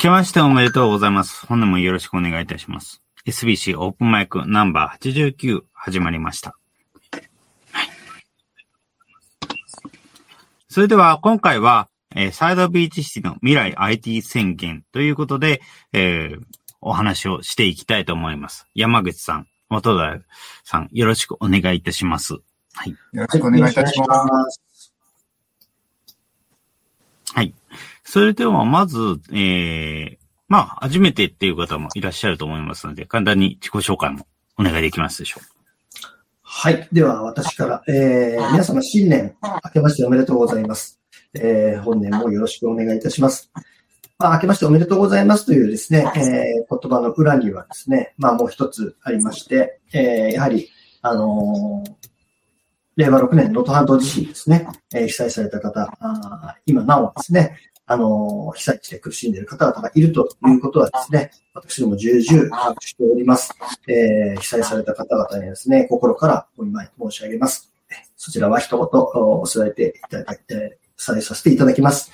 明けましておめでとうございます。本年もよろしくお願いいたします。SBC オープンマイクナンバー89始まりました。はい。それでは今回は、えーサイドビーチシティの未来 IT 宣言ということで、えーお話をしていきたいと思います。山口さん、元田さん、よろしくお願いいたします。はい。よろしくお願いいたします。す。はい。それでは、まず、えー、まあ、初めてっていう方もいらっしゃると思いますので、簡単に自己紹介もお願いできますでしょうはい。では、私から、えー、皆様新年明けましておめでとうございます。えー、本年もよろしくお願いいたします。まあ、明けましておめでとうございますというですね、えー、言葉の裏にはですね、まあ、もう一つありまして、えー、やはり、あのー令和6年能登半島地震ですね、えー被災された方、あ今なおですね、あの被災地で苦しんでいる方々がいるということはですね、私ども重々把握しております。えー被災された方々にですね、心からお見舞い申し上げます。そちらは一言お伝えていただいて、伝えさせていただきます。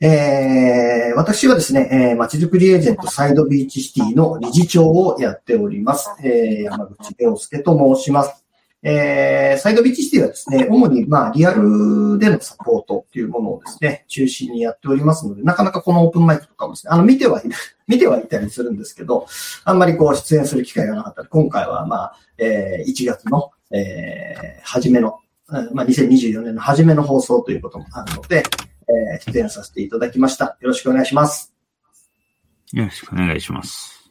えー私はですね、えー、まちづくりエージェントサイドビーチシティの理事長をやっております。えー山口亮介と申します。えーサイドビーチシティはですね、主にまあリアルでのサポートっていうものをですね、中心にやっておりますので、なかなかこのオープンマイクとかもですね、あの見てはいる、見てはいたりするんですけど、あんまりこう出演する機会がなかったので、今回はまあ、えー1月の、えー初めの、うんまあ、2024年の初めの放送ということもあるので、えー出演させていただきました。よろしくお願いします。う。よろしくお願いします。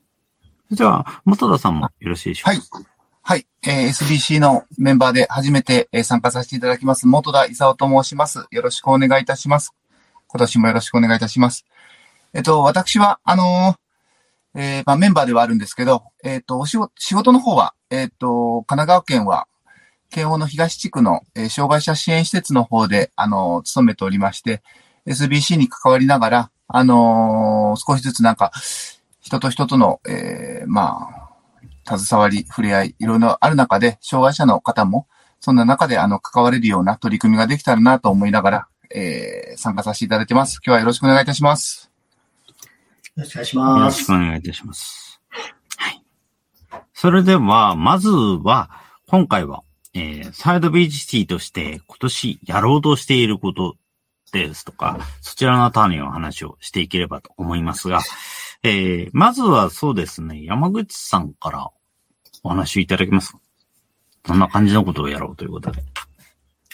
それでは、元田さんもよろしいでしょうか？はい。はい。えー SBC のメンバーで初めて、えー参加させていただきます、元田勲と申します。よろしくお願いいたします。今年もよろしくお願いいたします。えっと、私は、あのーえーまあ、メンバーではあるんですけど、えっと、お仕事、仕事の方は、えっと、神奈川県は、慶応の東地区の、えー障害者支援施設の方で、あのー勤めておりまして、SBC に関わりながら、あの少しずつなんか、人と人との、えーまあ、携わり、触れ合い、いろいろある中で、障害者の方も、そんな中で、あの、関われるような取り組みができたらなと思いながら、えー参加させていただいてます。今日はよろしくお願いいたします。よろしくお願いしよろますしくお。願いいたします。はい。それでは、まずは、今回は、えー、サイドビーチシティとして今年やろうとしていることですとか、そちらのあたりの話をしていければと思いますが、えー、まずはそうですね、山口さんからお話いただけますか？どんな感じのことをやろうということで。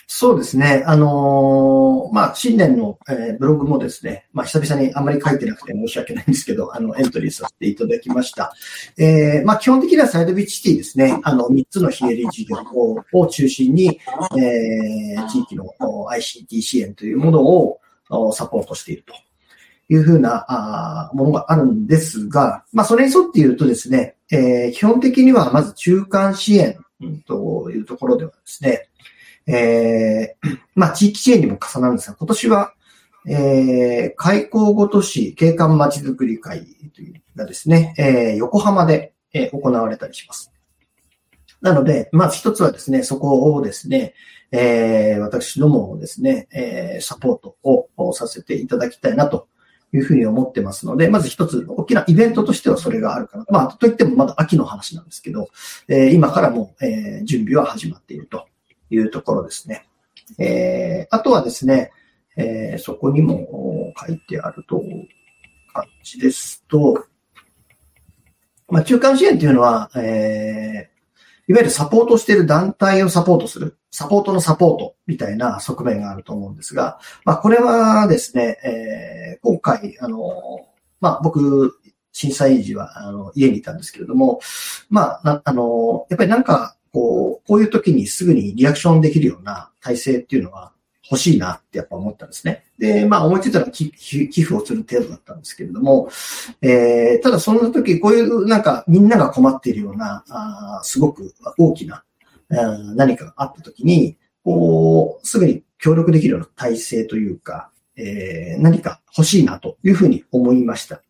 そうですね。あのーまあ、新年の、えーブログもですね、まあ、久々にあんまり書いてなくて申し訳ないんですけど、あの、エントリーさせていただきました。えーまあ、基本的にはサイドビーチティですね、あの、3つの非営利事業をを中心に、えー地域の ICT 支援というものをサポートしているというふうなあものがあるんですが、まあ、それに沿って言うとですね、えー基本的にはまず中間支援というところではですね、えー まあ、地域支援にも重なるんですが、今年は、えー、開港ごと市景観まちづくり会というがですね、えー横浜で、え行われたりします。なので、まず一つはですね、そこをですね、えー私どもをですね、えーサポートをさせていただきたいなというふうに思ってますので、まず一つ大きなイベントとしてはそれがあるかな。まあ、といってもまだ秋の話なんですけど、えー今からもう、えー準備は始まっているというところですね。えーあとはですね、えーそこにも書いてあると、感じですと、まあ、中間支援というのは、えーいわゆるサポートしている団体をサポートする、サポートのサポートみたいな側面があると思うんですが、まあ、これはですね、えー今回、あの、まあ、僕、震災時は、あの、家にいたんですけれども、まあ、あの、やっぱりなんか、こう、こういう時にすぐにリアクションできるような体制っていうのは欲しいなってやっぱ思ったんですね。で、まあ思いついたのは寄付をする程度だったんですけれども、えー、ただそんな時、こういうなんかみんなが困っているような、あすごく大きな、あー何かがあった時に、こう、すぐに協力できるような体制というか、えー何か欲しいなというふうに思いました。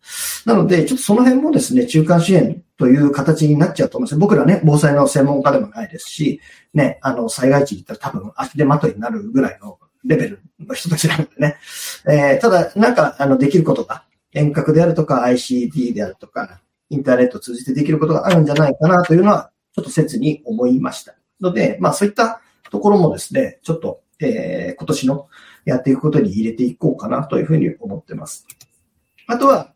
なので、ちょっとその辺もですね、中間支援という形になっちゃうと思います。僕らね、防災の専門家でもないですし、ね、あの、災害地に行ったら多分足手まといになるぐらいのレベルの人たちなんでね。えーただ、なんか、あの、できることが、遠隔であるとか ICD であるとか、インターネットを通じてできることがあるんじゃないかなというのは、ちょっと切に思いました。ので、まあそういったところもですね、ちょっと、えー今年のやっていくことに入れていこうかなというふうに思ってます。あとは、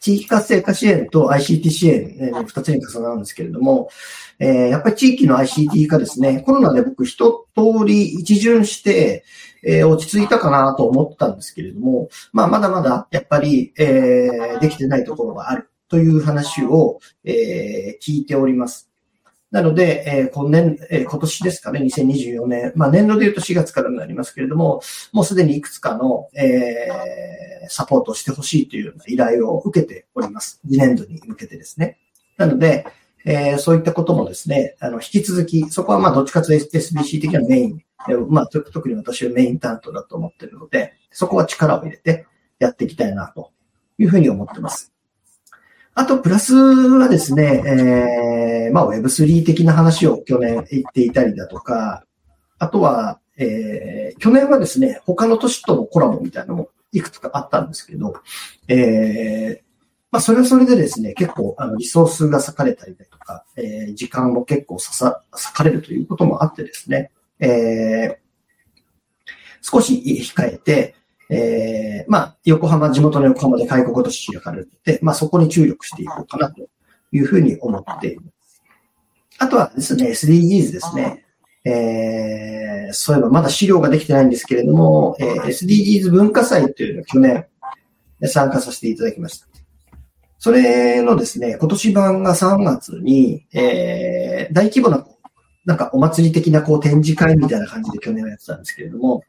地域活性化支援と ICT 支援、えー二つに重なるんですけれども、えーやっぱり地域の ICT 化ですね、コロナで僕一通り一巡して、えー落ち着いたかなと思ったんですけれども、まあまだまだやっぱり、えーできてないところがあるという話を、えー聞いております。なので、えー今年、えー今年ですかね、2024年、まあ年度で言うと4月からになりますけれども、もうすでにいくつかの、えーサポートをしてほしいという依頼を受けております。次年度に向けてですね。なので、えーそういったこともですね、あの、引き続き、そこはまあどっちかというと SBC 的なメイン、えーまあ特に私はメイン担当だと思っているので、そこは力を入れてやっていきたいなというふうに思ってます。あと、プラスはですね、えーまあ Web3 的な話を去年言っていたりだとか、あとは、えー去年はですね、他の都市とのコラボみたいなのもいくつかあったんですけど、えーまあ、それはそれでですね、結構、あの、リソースが割かれたりだとか、えー時間も結構ささ、割かれるということもあってですね、えー少し控えて、えーまあ、横浜、地元の横浜で開国都市開かれるので、まあ、そこに注力していこうかなというふうに思っています。あとはですね、SDGs ですね。えーそういえばまだ資料ができてないんですけれども、えー SDGs 文化祭というのを去年参加させていただきました。それのですね、今年版が3月に、えー大規模な、なんかお祭り的なこう展示会みたいな感じで去年はやってたんですけれども、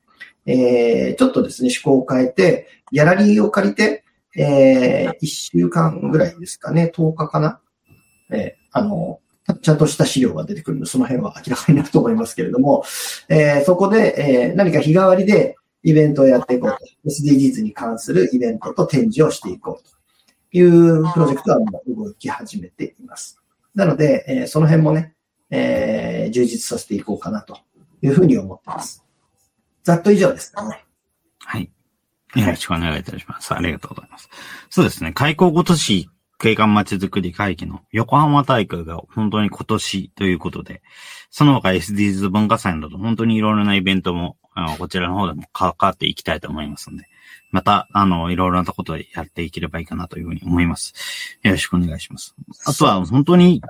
えーちょっとですね、趣向を変えて、ギャラリーを借りて、え1週間ぐらいですかね、10日かな。えーあの、ちゃんとした資料が出てくるので、その辺は明らかになると思いますけれども、えーそこで、えー何か日替わりでイベントをやっていこうと。SDGs に関するイベントと展示をしていこうというプロジェクトはもう動き始めています。なので、えーその辺もね、えー充実させていこうかなというふうに思っています。ざっと以上です。はい。よろしくお願いいたします。ありがとうございます。そうですね。開校ごとし景観まちづくり会議の横浜大会が本当に今年ということで、その他 SDGs 文化祭など本当にいろいろなイベントも、あのこちらの方でも関わっていきたいと思いますので、また、あの、いろいろなところでやっていければいいかなというふうに思います。よろしくお願いします。あとは本当に、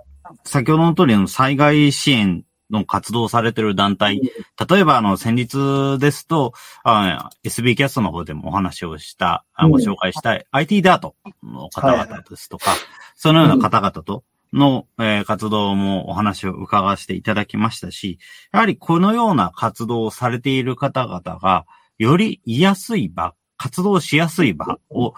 先ほどの通りの災害支援の活動をされている団体、例えば、あの、先日ですと、あ SB キャストの方でもお話をした、あご紹介した IT ダートの方々ですとか、そのような方々との、えー活動もお話を伺わせていただきましたし、やはりこのような活動をされている方々が、より居やすい場、活動しやすい場を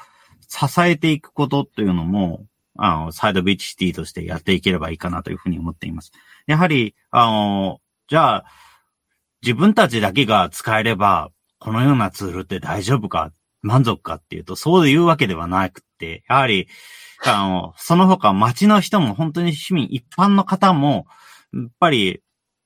支えていくことっていうのも、あの、サイドビーチシティとしてやっていければいいかなというふうに思っています。やはり、あの、じゃあ、自分たちだけが使えれば、このようなツールって大丈夫か、満足かっていうと、そういうわけではなくて、やはり、あの、その他街の人も本当に市民一般の方も、やっぱり、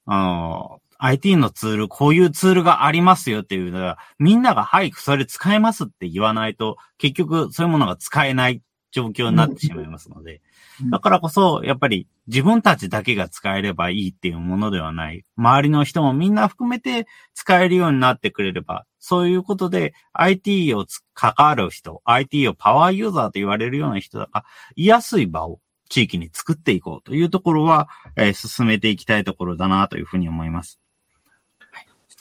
あの、IT のツール、こういうツールがありますよっていうのが、みんなが、はい、それ使えますって言わないと、結局そういうものが使えない。状況になってしまいますので、うんだからこそ、やっぱり自分たちだけが使えればいいっていうものではない。周りの人もみんな含めて使えるようになってくれれば、そういうことで IT をつ関わる人、IT をパワーユーザーと言われるような人が、居やすい場を地域に作っていこうというところは、えー進めていきたいところだなというふうに思います。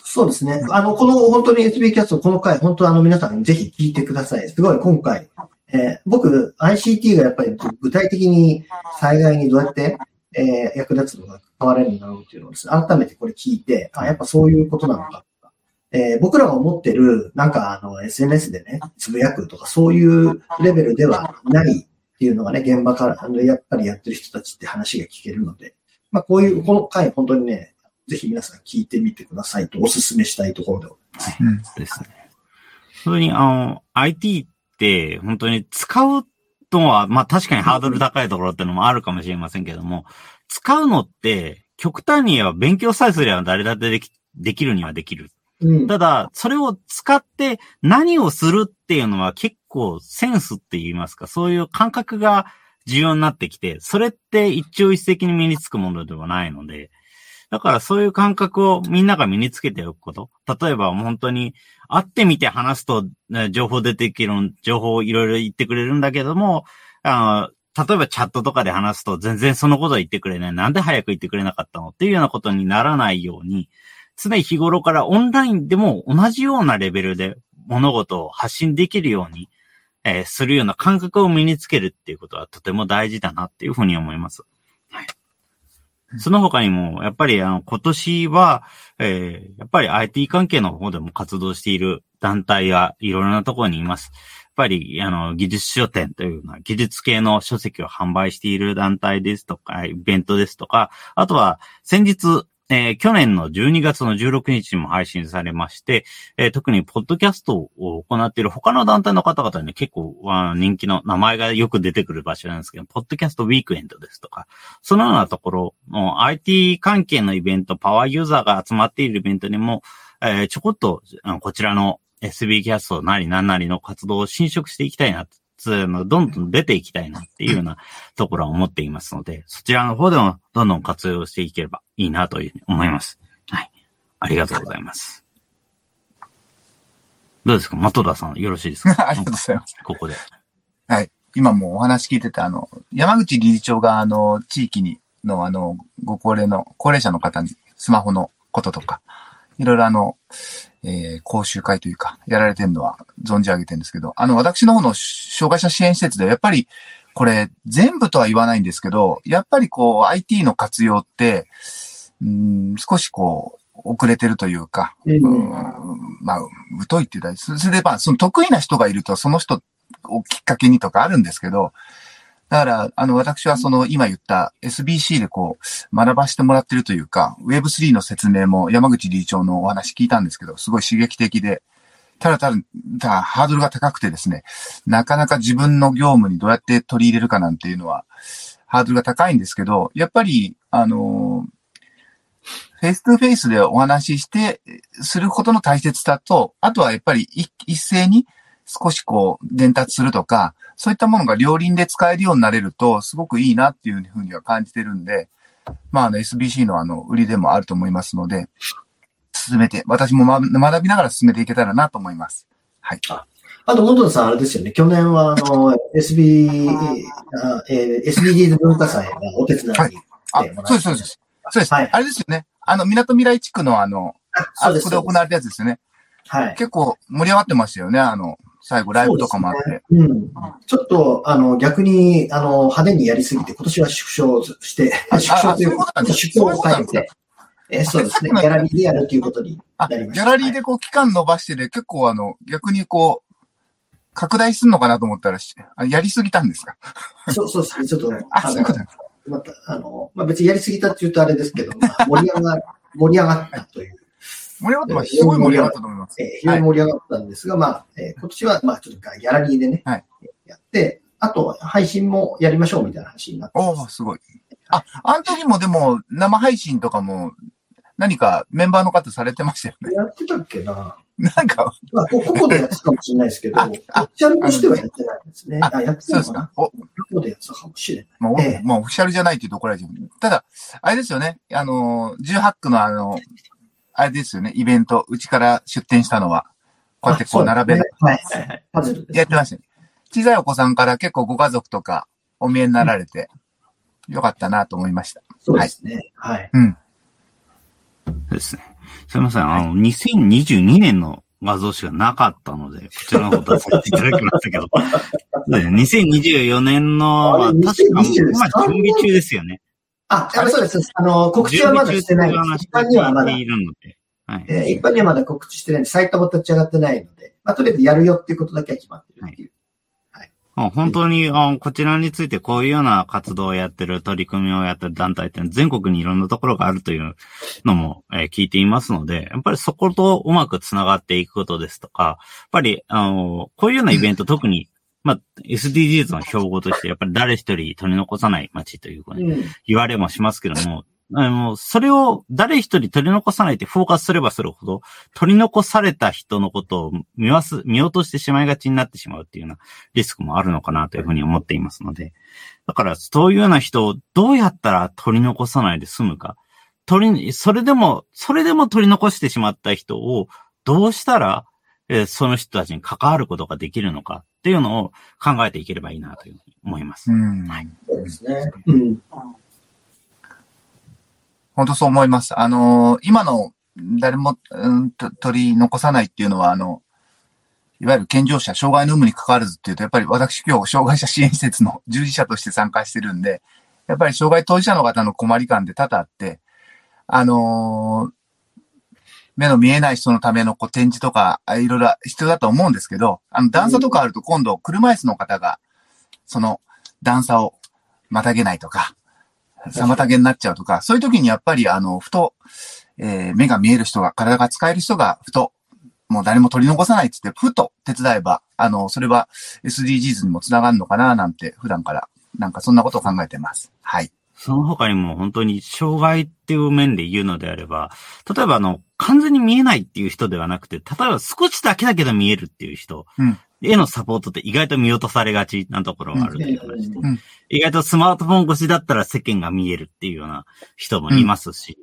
そうですね。あの、この本当に SB キャスト、この回、本当あの皆さんにぜひ聞いてください。すごい今回、えー僕、ICT がやっぱり具体的に災害にどうやって、えー役立つのが変われるんだろうっていうのをですね、改めてこれ聞いて、あ、やっぱそういうことなのかとか。えー僕らが思ってる、なんかあの、SNS でね、つぶやくとか、そういうレベルではないっていうのがね、現場から、あの、やっぱりやってる人たちって話が聞けるので、まあこういう、この回、本当にね、ぜひ皆さん聞いてみてくださいとお勧めしたいところでございます。うん。ですね。それに、あの、IT っ本当に使うのは、まあ確かにハードル高いところってのもあるかもしれませんけども、使うのって極端に言えば勉強さえすれば誰だってでき、できるにはできる。うん。ただ、それを使って何をするっていうのは結構センスって言いますか、そういう感覚が重要になってきて、それって一朝一夕に身につくものではないので、だからそういう感覚をみんなが身につけておくこと。例えば本当に会ってみて話すと、情報出てきる、情報をいろいろ言ってくれるんだけども、あの、例えばチャットとかで話すと全然そのことは言ってくれない。なんで早く言ってくれなかったの？っていうようなことにならないように、常日頃からオンラインでも同じようなレベルで物事を発信できるように、えーするような感覚を身につけるっていうことはとても大事だなっていうふうに思います。はい。その他にも、やっぱりあの、今年は、えーやっぱり IT 関係の方でも活動している団体がいろいろなところにいます。やっぱり、あの、技術書店というような技術系の書籍を販売している団体ですとか、イベントですとか、あとは先日、えー去年の12月の16日にも配信されまして、えー特にポッドキャストを行っている他の団体の方々に結構人気の名前がよく出てくる場所なんですけど、ポッドキャストウィークエンドですとか、そのようなところの IT 関係のイベント、パワーユーザーが集まっているイベントにも、えーちょこっとこちらの SB キャストなりなんなりの活動を侵食していきたいなつうのどんどん出ていきたいなっていうようなところは思っていますので、そちらの方でもどんどん活用していければいいなというふうに思います。はい。ありがとうございます。どうですか？的田さん、よろしいですか？ありがとうございます。ここで。はい。今もうお話聞いてて、あの、山口理事長が、あの、地域に、の、あの、ご高齢の、高齢者の方にスマホのこととか、いろいろあの、えー講習会というか、やられてるのは存じ上げてるんですけど、あの、私の方の障害者支援施設では、やっぱり、これ、全部とは言わないんですけど、やっぱりこう、IT の活用って、うん、少しこう、遅れてるというか、うんうんまあ、疎いって言ったら、そそれでまあ、その得意な人がいると、その人をきっかけにとかあるんですけど、だから、あの、私はその、今言った SBC でこう、学ばしてもらってるというか、Web3 の説明も山口理事長のお話聞いたんですけど、すごい刺激的で、ただただ、ハードルが高くてですね、なかなか自分の業務にどうやって取り入れるかなんていうのは、ハードルが高いんですけど、やっぱり、あのface to face でお話しして、することの大切さと、あとはやっぱり一一斉に少しこう伝達するとか、そういったものが両輪で使えるようになれると、すごくいいなっていうふうには感じてるんで、まあ、あの SBC のあの、売りでもあると思いますので、進めて、私もま学びながら進めていけたらなと思います。はい。あと、元田さん、あれですよね。去年は、あの、SB、あえー SDGs 文化祭がお手伝いにはいあ来ても、らそうです、そうです。そうです。はいあれですよね。あの、港未来地区のあの。あそこで行われたやつですよね。はい。結構盛り上がってましたよね。あの、最後ライブとかもあって。うん。ちょっと、あの、逆に、あの、派手にやりすぎて、今年は縮小して、あ縮小ということです縮小を変えて、えーそうですね。ギャラリーでやるということにあ、なりました。ギャラリーでこう期間伸ばしてで、結構あの、逆にこう、拡大すんのかなと思ったらし、あやりすぎたんですか？はいそうそうですね。ちょっと、あ、そういうことのなんですまた、あの、まあ、別にやりすぎたって言うとあれですけど、まあ盛り上が、盛り上がったという、盛り上がってます。すごい盛り上がったと思います。えー非常に盛り上がったんですが、まあ、えー今年は、まあ、ちょっとギャラリーでね、はいやって、あと、配信もやりましょうみたいな話になっておます。ー、すごい。あ、あの時もでも、生配信とかも、何かメンバーの方されてましたよね。やってたっけななんか、まあ、こここでやってたかもしれないですけど、オフィシャルとしてはやってないですね。ああ、やってそうたのかなですか。お、ここでやってたかもしれない。まあ、おええまあ、オフィシャルじゃないって言うと怒られちゃう。ただ、あれですよね。あの、18区のあの、あれですよね。イベント、うちから出店したのは、こうやってこう並べある。はいはいはい。パズルです、ね。やってましたね。小さいお子さんから結構ご家族とかお見えになられて、よかったなと思いました。そうですね。はい。うん。ですね。すみません。あの、2022年の画像しかなかったので、こちらの方出させていただきましたけど。そ うですね2024年の、まあ、確か、2023今準備中ですよね。あ、やっぱそうです。あの、告知はまだしてないです。一般にはまだ。はい。えー一般にはまだ告知してないんで、サイトも立ち上がってないので、まあ、とりあえずやるよっていうことだけは決まってるっていう。もう本当に、あこちらについてこういうような活動をやってる、取り組みをやってる団体って全国にいろんなところがあるというのも、えー聞いていますので、やっぱりそことうまくつながっていくことですとか、やっぱり、あの、こういうようなイベント、特に、まあ、SDGs の標語として、やっぱり誰一人取り残さない街というふうにうん。言われもしますけども、あの、それを誰一人取り残さないってフォーカスすればするほど、取り残された人のことを見わす、見落としてしまいがちになってしまうっていうようなリスクもあるのかなというふうに思っていますので、だからそういうような人をどうやったら取り残さないで済むか、取り、それでも、それでも取り残してしまった人をどうしたら、えーその人たちに関わることができるのかっていうのを考えていければいいなというふうに思います。うん。はいそうですね。うん。本当そう思います。あのー今の誰も、うん、と取り残さないっていうのは、あの、いわゆる健常者、障害の有無に関わらずっていうと、やっぱり私今日、障害者支援施設の 従事者として参加してるんで、やっぱり障害当事者の方の困り感って多々あって、あのー目の見えない人のためのこう展示とか、いろいろ必要だと思うんですけど、あの、段差とかあると今度、車椅子の方が、その段差をまたげないとか、妨げになっちゃうとか、そういう時にやっぱり、あの、ふと、えー目が見える人が、体が使える人が、ふと、もう誰も取り残さないって言って、ふと手伝えば、あの、それは SDGs にもつながるのかな、なんて、普段から、なんかそんなことを考えてます。はい。その他にも本当に障害っていう面で言うのであれば、例えばあの、完全に見えないっていう人ではなくて、例えば少しだけだけど見えるっていう人うん。へのサポートって意外と見落とされがちなところがあるという話で、うん。意外とスマートフォン越しだったら世間が見えるっていうような人もいますし、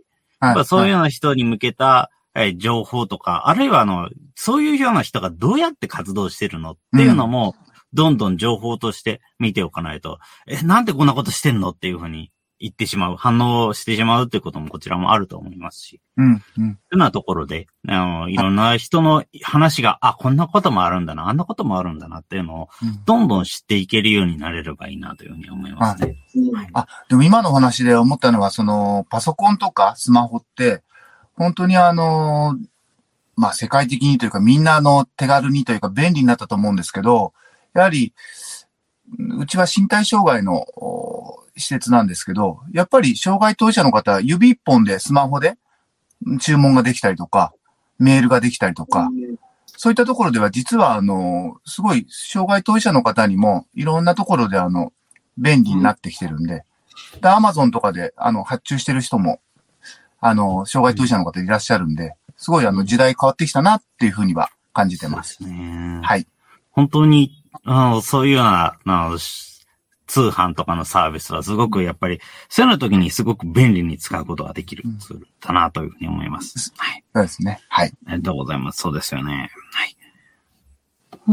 そういうよはうな人に向けた、えー情報とか、あるいはあの、そういうような人がどうやって活動してるのっていうのも、どんどん情報として見ておかないと、え、なんでこんなことしてんのっていうふうに言ってしまう、反応してしまうっていうこともこちらもあると思いますし、うん、うん。というようなところで、あの、いろんな人の話が、あ、こんなこともあるんだな、あんなこともあるんだなっていうのを、うんどんどん知っていけるようになれればいいなというふうに思いますね。うんあ、でも今のお話で思ったのは、その、パソコンとかスマホって、本当にあの、まあ、世界的にというか、みんなあの、手軽にというか、便利になったと思うんですけど、やはり、うちは身体障害のお施設なんですけど、やっぱり障害当事者の方は指一本でスマホでうん注文ができたりとか、メールができたりとか、そういったところでは実はあの、すごい障害当事者の方にもいろんなところであの、便利になってきてるんで、で、アマゾンとかであの、発注してる人も、あの、障害当事者の方いらっしゃるんで、すごいあの、時代変わってきたなっていうふうには感じてま。すすね。はい。本当に、あの、そういうような、あの、し通販とかのサービスはすごくやっぱり、そういうような時にすごく便利に使うことができるツールだなというふうに思います。はい。そうですね。はい。ありがとうございます。そうですよね。はい。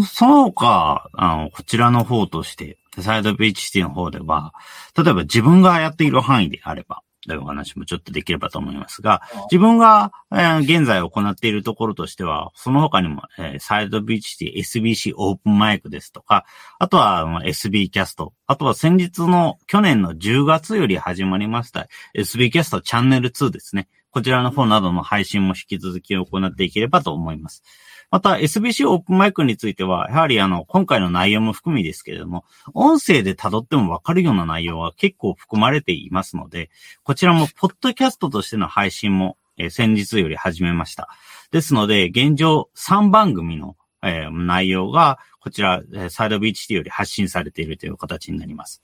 その他、あの、こちらの方として、サイド PHT の方では、例えば自分がやっている範囲であれば、というお話もちょっとできればと思いますが、自分が、えー現在行っているところとしては、その他にも、えーサイド PHT、SBC オープンマイクですとか、あとは、まあ SB キャスト、あとは先日の去年の10月より始まりました SB キャストチャンネル2ですね。こちらの方などの配信も引き続き行っていければと思います。また、SBC オープンマイクについては、やはりあの、今回の内容も含みですけれども、音声で辿ってもわかるような内容は結構含まれていますので、こちらも、ポッドキャストとしての配信も、えー先日より始めました。ですので、現状3番組の、えー内容が、こちら、サイド BHT より発信されているという形になります。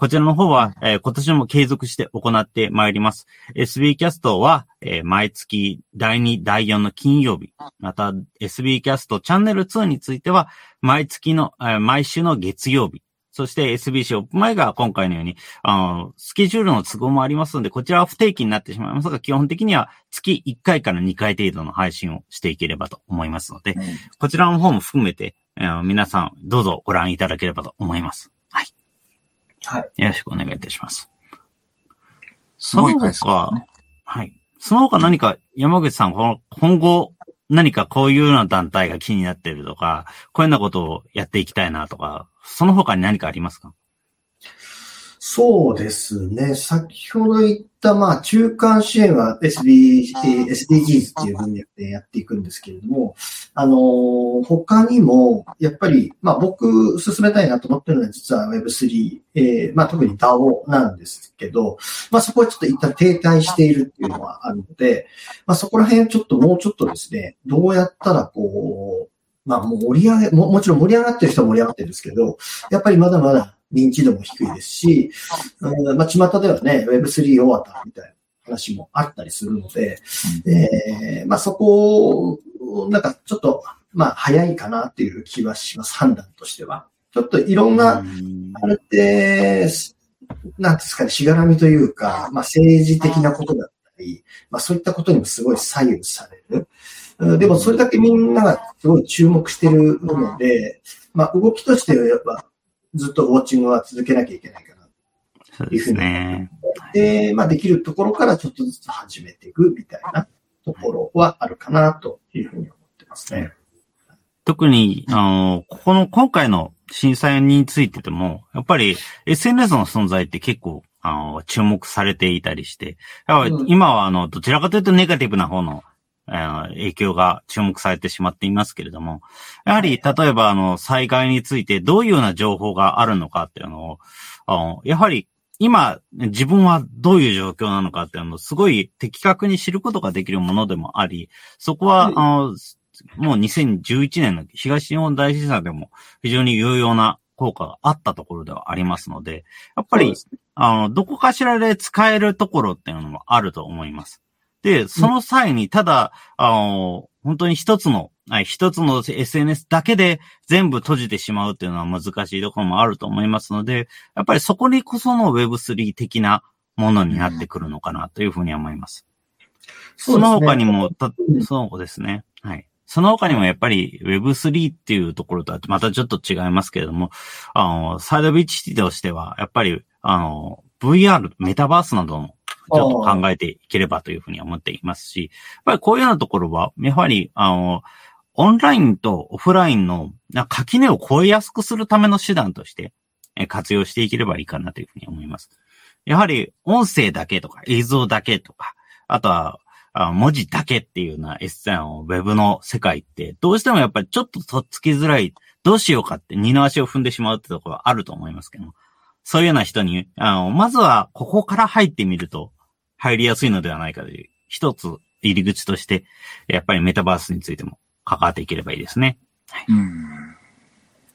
こちらの方は、えー今年も継続して行ってまいります。SB キャストは、えー毎月第2、第4の金曜日、また SB キャストチャンネル2については、毎月の、えー毎週の月曜日、そして SBC オープン前が今回のように、あの、スケジュールの都合もありますので、こちらは不定期になってしまいますが、基本的には月1回から2回程度の配信をしていければと思いますので、こちらの方も含めて、えー皆さんどうぞご覧いただければと思います。はい。はい。よろしくお願いいたします。その他、はい。その他何か、山口さん、今後、何かこういうような団体が気になっているとか、こういうようなことをやっていきたいなとか、その他に何かありますか？そうですね。先ほど言った、まあ、中間支援はー SDGs っていう分野でやっていくんですけれども、あのー他にも、やっぱり、まあ、僕、進めたいなと思ってるのは、実は Web3、えーまあ、特に DAO なんですけど、まあ、そこはちょっと一旦停滞しているっていうのはあるので、まあ、そこら辺ちょっともうちょっとですね、どうやったらこう、まあ、もう盛り上げ、ももちろん盛り上がってる人は盛り上がってるんですけど、やっぱりまだまだ認知度も低いですし、うんまあ、巷ではね、Web3 終わったみたい話もあったりするので、えー、まあそこを、なんかちょっと、まあ早いかなっていう気はします、判断としては。ちょっといろんな、あれって、なんですかね、しがらみというか、まあ政治的なことだったり、まあそういったことにもすごい左右される。でもそれだけみんながすごい注目してるので、まあ動きとしてはやっぱずっとウォッチングは続けなきゃいけないかな。そうですね。で、まあできるところからちょっとずつ始めていくみたいなところはあるかなというふうに思ってますね。特に、あの、ここの今回の震災についてでも、やっぱり SNS の存在って結構、あの、注目されていたりして、今はあの、どちらかというとネガティブな方の影響が注目されてしまっていますけれども、やはり、例えば、あの、災害についてどういうような情報があるのかっていうのを、やはり、今、自分はどういう状況なのかっていうのをすごい的確に知ることができるものでもあり、そこは、あの、もう2011年の東日本大震災でも非常に有用な効果があったところではありますので、やっぱり、あの、どこかしらで使えるところっていうのもあると思います。で、その際に、ただ、あの、本当に一つの、一つの SNS だけで全部閉じてしまうっていうのは難しいところもあると思いますので、やっぱりそこにこその Web3 的なものになってくるのかなというふうに思います。その他にも、たそうですね。はい。その他にもやっぱり Web3 っていうところとはまたちょっと違いますけれども、あの、サイドビーチとしては、やっぱり、あの、VR、メタバースなどのちょっと考えていければというふうに思っていますし、やっぱりこういうようなところは、やはり、あの、オンラインとオフラインの垣根を越えやすくするための手段として活用していければいいかなというふうに思います。やはり音声だけとか映像だけとか、あとは文字だけっていうようなエッセンをウェブの世界ってどうしてもやっぱりちょっととっつきづらい、どうしようかって二の足を踏んでしまうってところはあると思いますけども、そういうような人に、あの、まずはここから入ってみると、入りやすいのではないかという、一つ入り口として、やっぱりメタバースについても関わっていければいいですね。はい、うん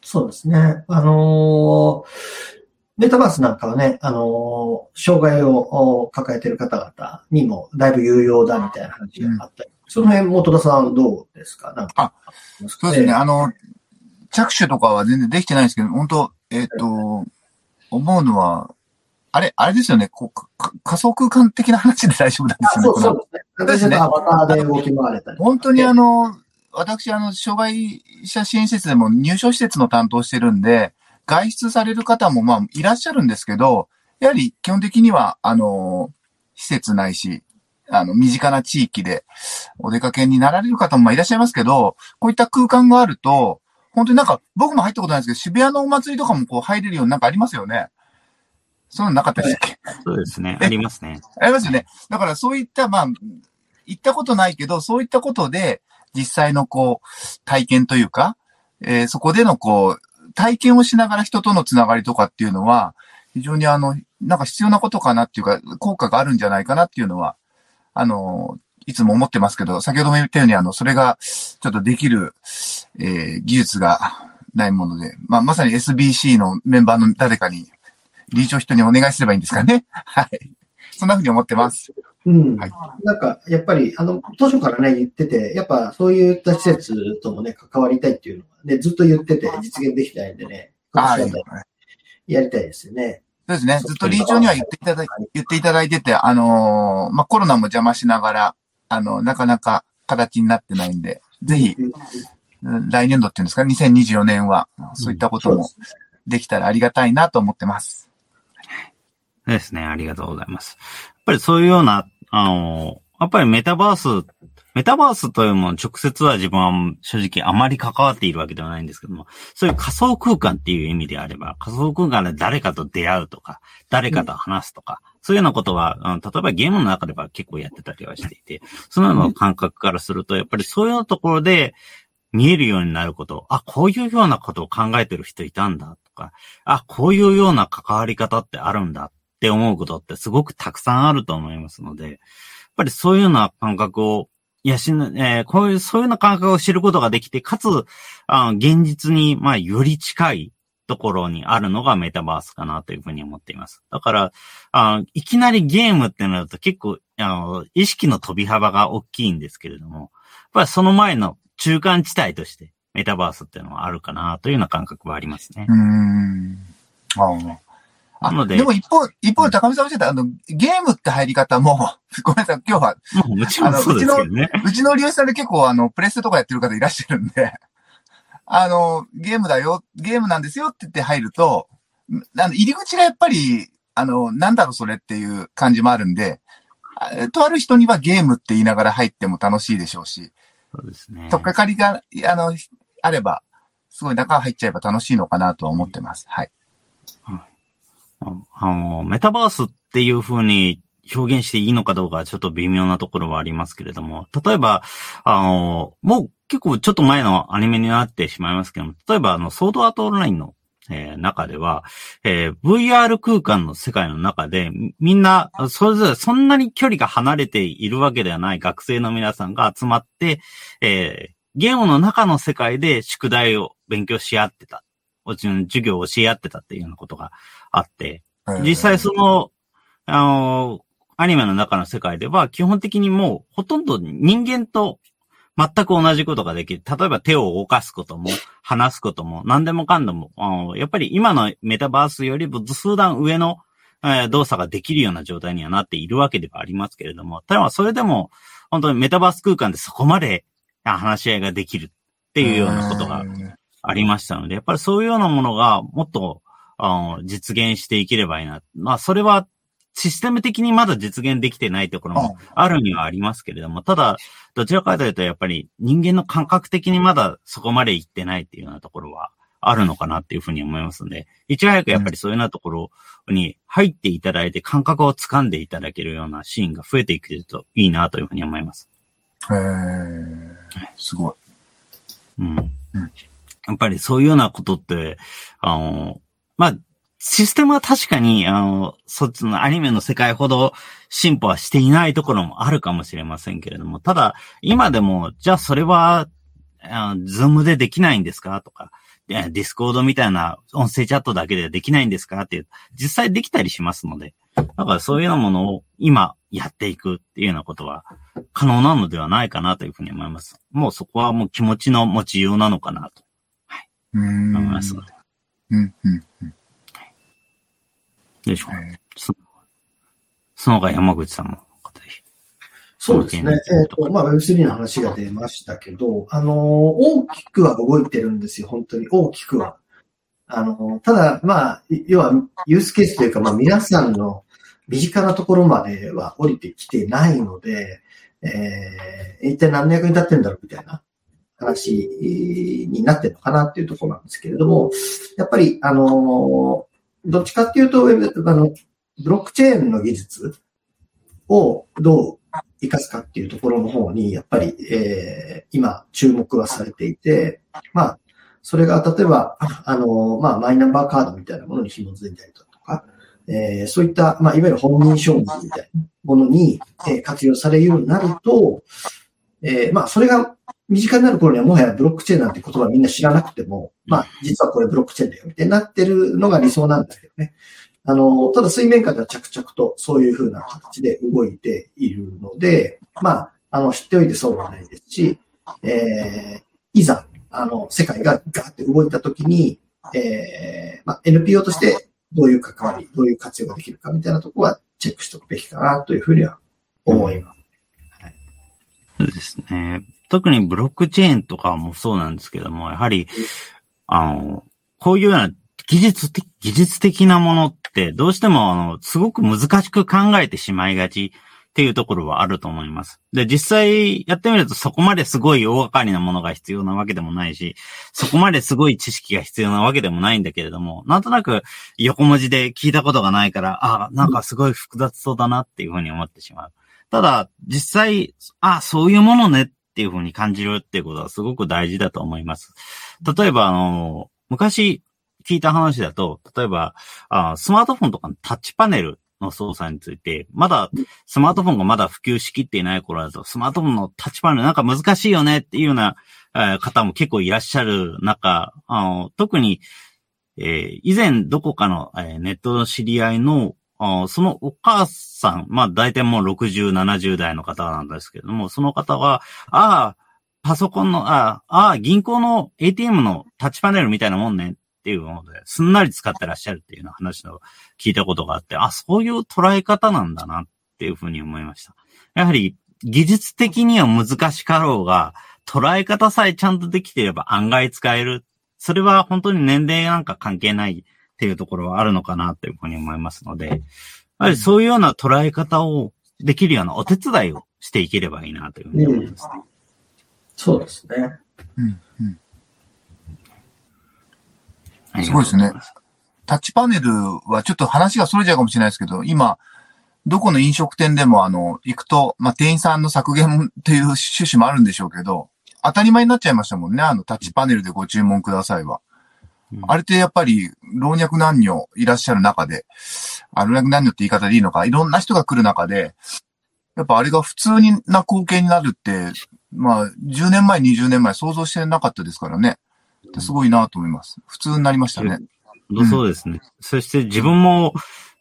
そうですね。あのー、メタバースなんかはね、あのー、障害を抱えている方々にもだいぶ有用だみたいな話があったり、うん、その辺、元田さんどうですか？なんかあ、そうですね。あの、着手とかは全然できてないんですけど、本当えっ、ー、と、思うのは、あれ、あれですよね。こう仮想空間的な話で大丈夫なんですよね。そうそうですね。アバターで動き回れたり。本当にあの、私、あの、障害者支援施設でも入所施設の担当してるんで、外出される方もまあいらっしゃるんですけど、やはり基本的には、あの、施設ないし、あの、身近な地域でお出かけになられる方もまあいらっしゃいますけど、こういった空間があると、本当になんか、僕も入ったことないですけど、渋谷のお祭りとかもこう入れるようになんかありますよね。そんななかったでしたっけそうですね。ありますね。ありますよね。だからそういった、まあ、行ったことないけど、そういったことで、実際のこう、体験というか、えー、そこでのこう、体験をしながら人とのつながりとかっていうのは、非常にあの、なんか必要なことかなっていうか、効果があるんじゃないかなっていうのは、あの、いつも思ってますけど、先ほども言ったように、あの、それが、ちょっとできる、えー、技術がないもので、まあ、まさに SBC のメンバーの誰かに理事長人にお願いすればいいんですかね。はい。そんなふうに思ってます。うん。はい、なんか、やっぱり、あの、当初からね、言ってて、やっぱそういった施設ともね、関わりたいっていうのはね、ずっと言ってて、実現できないんでね、はい。やりたいですよね。そうですね。ずっと理事長には言っていただい言っていただいてて、あのー、まあ、コロナも邪魔しながら、あの、なかなか形になってないんで、ぜひ、来年度っていうんですか、2024年は、そういったこともできたらありがたいなと思ってます。ですね。ありがとうございます。やっぱりそういうような、あの、やっぱりメタバース、メタバースというもの直接は自分は正直あまり関わっているわけではないんですけども、そういう仮想空間っていう意味であれば、仮想空間で誰かと出会うとか、誰かと話すとか、うん、そういうようなことは、例えばゲームの中では結構やってたりはしていて、そのような感覚からすると、やっぱりそういうところで見えるようになること、あ、こういうようなことを考えてる人いたんだとか、あ、こういうような関わり方ってあるんだって思うことってすごくたくさんあると思いますので、やっぱりそういうような感覚を養、えー、こういう、そういうような感覚を知ることができて、かつ、あ現実に、まあ、より近い、ところにあるのがメタバースかなというふうに思っています。だから、あいきなりゲームってなると結構、あの、意識の飛び幅が大きいんですけれども、やっぱりその前の中間地帯としてメタバースっていうのはあるかなというような感覚はありますね。うん。ああ。なので。でも一方、一方、高見さんおっしゃった、あの、ゲームって入り方も、ごめんなさい、今日は。もうもちろんそうですけどね。うちの利用者さんで結構、あの、プレステとかやってる方いらっしゃるんで、あの、ゲームだよ、ゲームなんですよって言って入ると、あの入り口がやっぱり、あの、なんだろうそれっていう感じもあるんで、とある人にはゲームって言いながら入っても楽しいでしょうし、そうですね。とっかかりが、あの、あれば、すごい中入っちゃえば楽しいのかなとは思ってます。はい。あの、メタバースっていう風に表現していいのかどうかちょっと微妙なところはありますけれども、例えば、あの、もう結構ちょっと前のアニメになってしまいますけども、例えばあの、ソードアートオンラインの、えー、中では、えー、VR 空間の世界の中で、みんな、それぞれそんなに距離が離れているわけではない学生の皆さんが集まって、えー、ゲームの中の世界で宿題を勉強し合ってた。うちの授業を教え合ってたっていうようなことがあって、実際その、あの、アニメの中の世界では基本的にもうほとんど人間と全く同じことができる。例えば手を動かすことも、話すことも、何でもかんでも、やっぱり今のメタバースよりも数段上の、動作ができるような状態にはなっているわけではありますけれども、ただそれでも、本当にメタバース空間でそこまで話し合いができるっていうようなことがありましたので、やっぱりそういうようなものがもっと実現していければいいな。まあ、それはシステム的にまだ実現できてないところもあるにはありますけれども、ただ、どちらかというとやっぱり人間の感覚的にまだそこまで行ってないっていうようなところはあるのかなっていうふうに思いますので、いち早くやっぱりそういうようなところに入っていただいて感覚を掴んでいただけるようなシーンが増えていくといいなというふうに思います。へー、すごい。うん。やっぱりそういうようなことって、あの、まあ、システムは確かに、あの、そっちのアニメの世界ほど進歩はしていないところもあるかもしれませんけれども、ただ、今でも、じゃあそれは、ズームでできないんですか？とか、ディスコードみたいな音声チャットだけでできないんですか？っていう、実際できたりしますので、だからそういうようなものを今やっていくっていうようなことは可能なのではないかなというふうに思います。もうそこはもう気持ちの持ちようなのかなと、はい、思いますので。うん、うん、うん。でしょう。そその他山口さんも。そうですね。えっ、ー、と、まあ Web3 の話が出ましたけど、あのー、大きくは動いてるんですよ、本当に。大きくは。あのー、ただ、まあ、要は、ユースケースというか、まあ皆さんの身近なところまでは降りてきてないので、えー、一体何の役に立ってるんだろうみたいな話になってるのかなっていうところなんですけれども、やっぱり、あのどっちかっていうと、あの、ブロックチェーンの技術をどう活かすかっていうところの方に、やっぱり、えー、今、注目はされていて、まあ、それが例えば、あの、まあ、マイナンバーカードみたいなものに紐づいたりだとか、えー、そういった、まあ、いわゆる本人証明みたいなものに、えー、活用されるようになると、えー、まあ、それが身近になる頃にはもはやブロックチェーンなんて言葉みんな知らなくても、まあ、実はこれブロックチェーンだよってなってるのが理想なんだけどね。あの、ただ水面下では着々とそういうふうな形で動いているので、まあ、あの、知っておいてそうはないですし、えー、いざ、あの、世界がガーって動いたときに、えー、まあ、NPO としてどういう関わり、どういう活用ができるかみたいなところはチェックしておくべきかなというふうには思います。そうですね。特にブロックチェーンとかもそうなんですけども、やはり、あの、こういうような技術的、技術的なものって、どうしても、あの、すごく難しく考えてしまいがちっていうところはあると思います。で、実際やってみるとそこまですごい大掛かりなものが必要なわけでもないし、そこまですごい知識が必要なわけでもないんだけれども、なんとなく横文字で聞いたことがないから、ああ、なんかすごい複雑そうだなっていうふうに思ってしまう。ただ、実際、あ、そういうものねっていうふうに感じるっていうことはすごく大事だと思います。例えば、あの、昔聞いた話だと、例えば、あスマートフォンとかのタッチパネルの操作について、まだ、スマートフォンがまだ普及しきっていない頃だと、スマートフォンのタッチパネルなんか難しいよねっていうような、え、方も結構いらっしゃる中、あの、特に、えー以前どこかの、えーネットの知り合いの、そのお母さん、まあ大体もう60、70代の方なんですけれども、その方は、ああ、パソコンの、ああ、銀行の ATM のタッチパネルみたいなもんねっていうもので、すんなり使ってらっしゃるっていうような話を聞いたことがあって、あ、そういう捉え方なんだなっていうふうに思いました。やはり技術的には難しかろうが、捉え方さえちゃんとできていれば案外使える。それは本当に年齢なんか関係ないっていうところはあるのかなっていうふうに思いますので、やはりそういうような捉え方をできるようなお手伝いをしていければいいなというふうに思いますね。そうですね。うんうんすごいですね。タッチパネルはちょっと話が逸れちゃうかもしれないですけど、今、どこの飲食店でもあの、行くと、まあ、店員さんの削減っていう趣旨もあるんでしょうけど、当たり前になっちゃいましたもんね。あの、タッチパネルでご注文くださいは。うんあれってやっぱり、老若男女いらっしゃる中で、あ老若男女って言い方でいいのか、いろんな人が来る中で、やっぱあれが普通にな光景になるって、まあ、10年前、20年前想像してなかったですからね。すごいなと思います。普通になりましたね。そうですね。そして自分も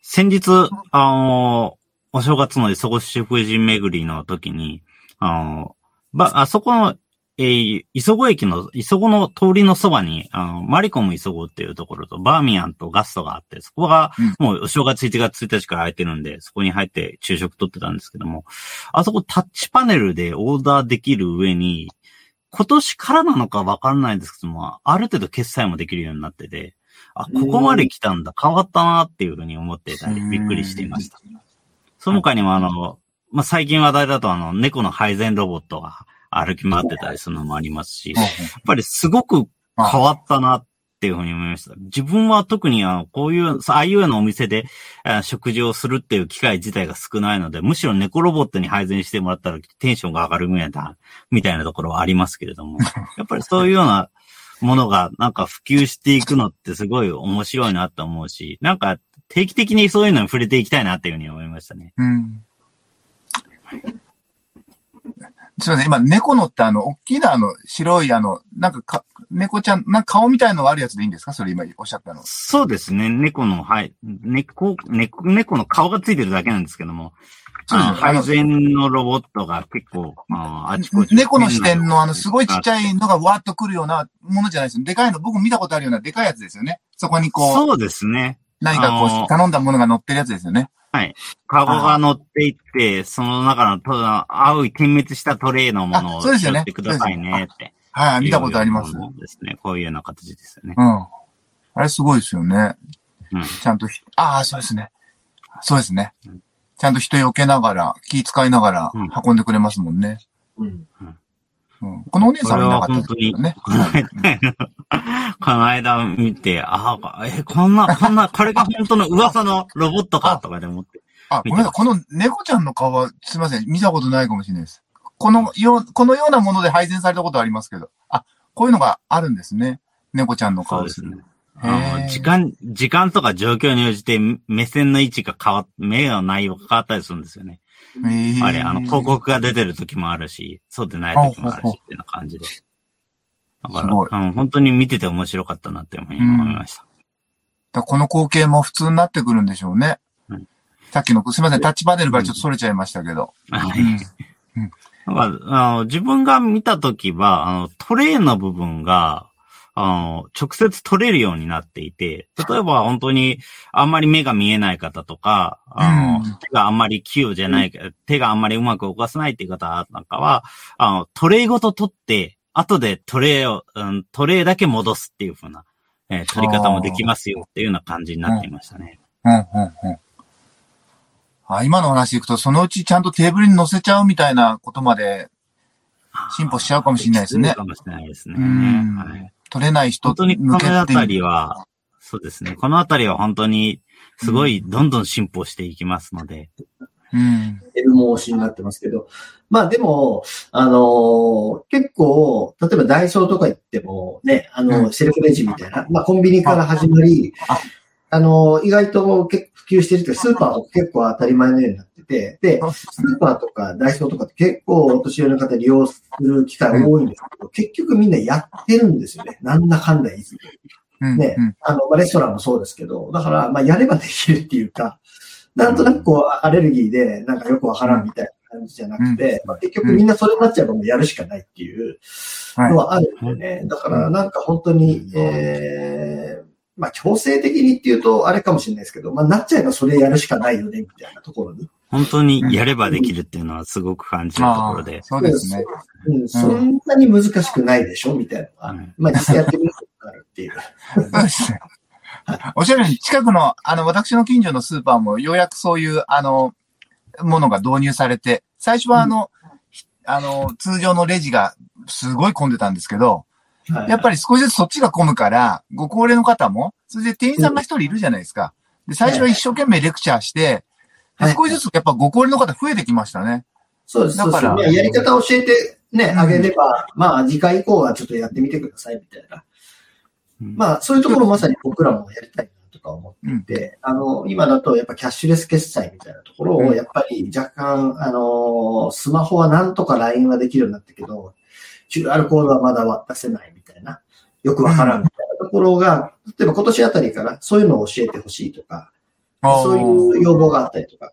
先日、あの、お正月の磯子食事巡りの時に、あの、ば、あそこの、えー磯子駅の、磯子の通りのそばに、あの、マリコム磯子っていうところと、バーミヤンとガストがあって、そこが、もうお正月1月1日から空いてるんで、そこに入って昼食取ってたんですけども、あそこタッチパネルでオーダーできる上に、今年からなのかわかんないんですけども、ある程度決済もできるようになってて、あ、ここまで来たんだ、変わったなっていうふうに思っていたり、びっくりしていました。その他にもあの、まあ、最近話題だとあの、猫の配膳ロボットが歩き回ってたりするのもありますし、やっぱりすごく変わったなっていうふうに思いました。自分は特にあの、こういう、ああいうようなお店であ食事をするっていう機会自体が少ないので、むしろ猫ロボットに配膳してもらったらテンションが上がるみたいな、みたいなところはありますけれども、やっぱりそういうようなものがなんか普及していくのってすごい面白いなと思うし、なんか定期的にそういうのに触れていきたいなっていうふうに思いましたね。うん。すいません、今、猫のってあの、大きなあの、白いあの、なんかか、猫ちゃん、なんか顔みたいのがあるやつでいいんですか？それ今おっしゃったの。そうですね。猫の、はい。猫、猫、猫の顔がついてるだけなんですけども、そうです配膳のロボットが結構、ああちこち。猫の視点のあの、すごいちっちゃいのがわーっと来るようなものじゃないですよ。でかいの、僕見たことあるようなでかいやつですよね。そこにこう、そうですね。何かこう、頼んだものが乗ってるやつですよね。カゴが乗っていって、その中のと青い点滅したトレイのものをあそうですよね使ってくださいねって。はい、見たことあります。ですね。こういうような形ですよね。うん。あれすごいですよね。うん。ちゃんとひ、ああ、そうですね。そうですねうん。ちゃんと人避けながら、気使いながらうん運んでくれますもんね。うん。うん、このお姉さんはいなかったですこの間、この間見て、ああ、え、こんな、こんな、これが本当の噂のロボットかとかで思って。あ、ごめんなさい。この猫ちゃんの顔は、すいません。見たことないかもしれないです。このよう、このようなもので配膳されたことはありますけど。あ、こういうのがあるんですね。猫ちゃんの顔ですね。時間、時間とか状況に応じて目線の位置が変わっ、目の内容が変わったりするんですよね。あれ、あの、広告が出てる時もあるし、そうでない時もあるし、っていう感じで。だから、うん本当に見てて面白かったなって思いました。だからこの光景も普通になってくるんでしょうね。うんさっきの、すいません。タッチパネルからちょっと逸れちゃいましたけど。はいうんだからあの自分が見たときは、あの、トレイの部分が、あの、直接取れるようになっていて、例えば本当にあんまり目が見えない方とか、あの、うん手があんまり器用じゃない、手があんまりうまく動かせないっていう方なんかは、あの、トレイごと取って、後でトレイを、うん、トレイだけ戻すっていう風な、えー取り方もできますよっていうような感じになっていましたね。うん、うん、うん。あ、今の話いくと、そのうちちゃんとテーブルに乗せちゃうみたいなことまで進歩しちゃうかもしれないですねかもしれないですね。うんはい取れない人本当にこ向けのあたりは、そうですね。このあたりは本当に、すごいどんどん進歩していきますので。うん。エルモ推しになってますけど。まあでも、あのー結構、例えばダイソーとか行っても、ね、あの、うんセルフレジみたいな、まあコンビニから始まりあ、あのー意外と結構普及してるって、スーパーとか結構当たり前のようになってて、で、スーパーとかダイソーとかって結構お年寄りの方利用する機会多いんですけど、結局みんなやってるんですよね。なんだかんだ言いつつね、あの、まあ、レストランもそうですけど、だから、まあ、やればできるっていうか、なんとなくこう、アレルギーで、なんかよくわからんみたいな感じじゃなくて、まあ、結局みんなそれになっちゃえばもうやるしかないっていうのはあるんでね。だからなんか本当に、えー、まあ強制的にっていうとあれかもしれないですけど、まあなっちゃえばそれやるしかないよね、みたいなところに。本当にやればできるっていうのはすごく感じるところで。そうですね。うん、そんなに難しくないでしょみたいなのが、まあ実際やってみるとあるっていう。そうですね。おっしゃるように、近くの、あの、私の近所のスーパーもようやくそういう、あの、ものが導入されて、最初はあの、うん、あの、通常のレジがすごい混んでたんですけど、はい、やっぱり少しずつそっちが混むから、ご高齢の方も、それで店員さんが一人いるじゃないですか。で、最初は一生懸命レクチャーして、はい、少しずつやっぱご高齢の方増えてきましたね。そうです。だから、やり方を教えてね、あげれば、まあ次回以降はちょっとやってみてくださいみたいな。まあそういうところまさに僕らもやりたいなとか思っていて、あの、今だとやっぱキャッシュレス決済みたいなところを、やっぱり若干、あの、スマホはなんとか LINE はできるようになったけど、QR コードはまだ出せないみたいな、よくわからんみたいなところが、例えば今年あたりからそういうのを教えてほしいとか、そういう要望があったりとか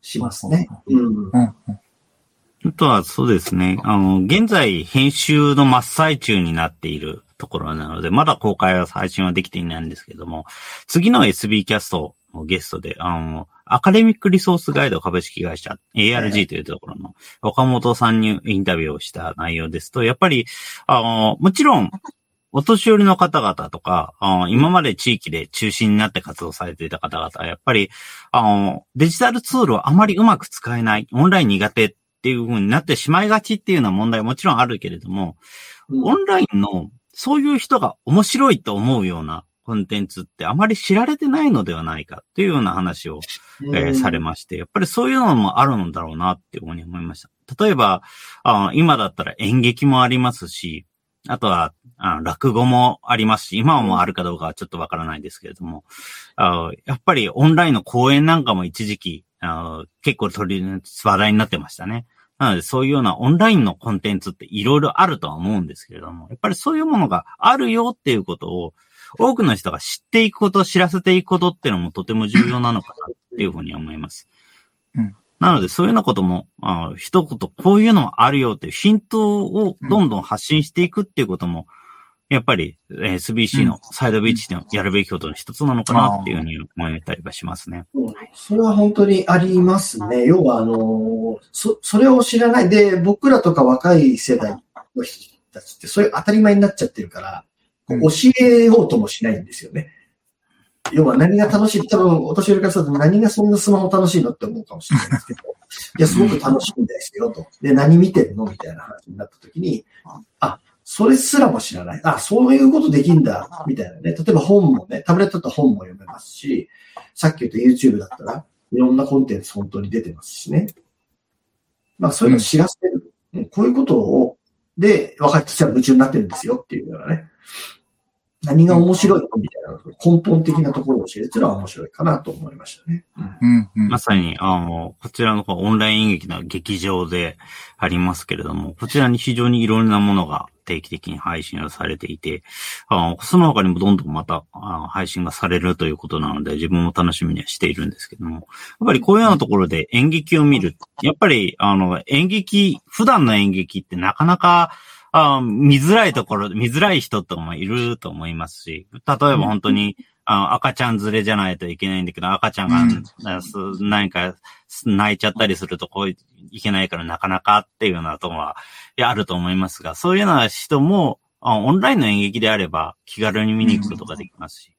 しますね。うん。あとはそうですね。あの、現在編集の真っ最中になっているところなので、まだ公開は配信はできていないんですけども、次の SB キャストのゲストで、あの、アカデミックリソースガイド株式会社 ARG というところの岡本さんにインタビューをした内容ですと、やっぱり、あの、もちろん、お年寄りの方々とか、今まで地域で中心になって活動されていた方々は、やっぱり、あの、デジタルツールをあまりうまく使えない、オンライン苦手っていう風になってしまいがちっていうような問題はもちろんあるけれども、オンラインのそういう人が面白いと思うようなコンテンツってあまり知られてないのではないかっていうような話を、えー、されまして、やっぱりそういうのもあるんだろうなっていうふうに思いました。例えば、あ今だったら演劇もありますし、あとはあ落語もありますし、今はもうあるかどうかはちょっとわからないですけれども、あやっぱりオンラインの講演なんかも一時期あ結構取り、話題になってましたね。なので、そういうようなオンラインのコンテンツっていろいろあるとは思うんですけれども、やっぱりそういうものがあるよっていうことを、多くの人が知っていくこと、知らせていくことっていうのもとても重要なのかなっていうふうに思います。うん、なので、そういうようなことも、あ一言、こういうのもあるよっていうヒントをどんどん発信していくっていうことも、うんやっぱり SBC のサイドビーチでやるべきことの一つなのかなっていうふうに思えたりはしますね。それは本当にありますね。要は、あの、そ、それを知らないで、僕らとか若い世代の人たちって、そういう当たり前になっちゃってるから、教えようともしないんですよね。要は何が楽しい、多分お年寄りからすると何がそんなスマホ楽しいのって思うかもしれないですけど、いや、すごく楽しいんですよと。で、何見てるのみたいな話になった時に、あ、それすらも知らない。あ、そういうことできんだ、みたいなね。例えば本もね、タブレットだと本も読めますし、さっき言った YouTube だったら、いろんなコンテンツ本当に出てますしね。まあそういうのを知らせる。うん、こういうことを、で、若い人たちは夢中になってるんですよっていうのがね。何が面白いのみたいな根本的なところを教えるっていうのは面白いかなと思いましたね。うんうん、まさに、あの、こちらのオンライン演劇の劇場でありますけれども、こちらに非常にいろんなものが定期的に配信をされていて、あのその他にもどんどんまたあ配信がされるということなので、自分も楽しみにはしているんですけども、やっぱりこういうようなところで演劇を見る。やっぱり、あの、演劇、普段の演劇ってなかなか、あ見づらいところ、見づらい人とかもいると思いますし、例えば本当に、あの赤ちゃん連れじゃないといけないんだけど、赤ちゃんが、うん、何か泣いちゃったりするとこういけないからなかなかっていうようなところは、あると思いますが、そういうような人も、オンラインの演劇であれば気軽に見に行くことができますし、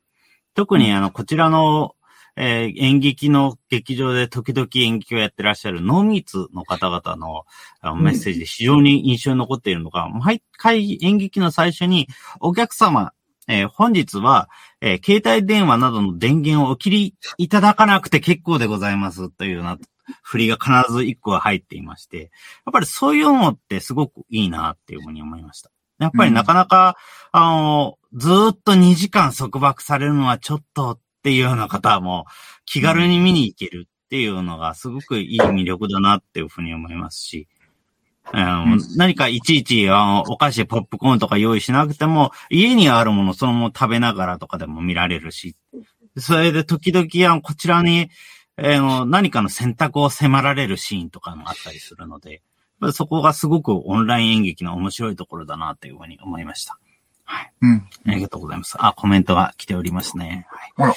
特にあの、こちらのえー、演劇の劇場で時々演劇をやってらっしゃるノーミーツの方々のメッセージで非常に印象に残っているのが、うん、毎回演劇の最初にお客様、えー、本日は、えー、携帯電話などの電源をお切りいただかなくて結構でございますというような振りが必ず一個は入っていまして、やっぱりそういうのってすごくいいなっていうふうに思いました。やっぱりなかなか、うん、あの、ずっと2時間束縛されるのはちょっとっていうような方も気軽に見に行けるっていうのがすごくいい魅力だなっていうふうに思いますし、うん何かいちいちあのお菓子、ポップコーンとか用意しなくても、家にあるものそのまま食べながらとかでも見られるし、それで時々あのこちらに、えーの何かの選択を迫られるシーンとかもあったりするので、そこがすごくオンライン演劇の面白いところだなというふうに思いました。はい。うん。ありがとうございます。あ、コメントが来ておりますね。はい。あら。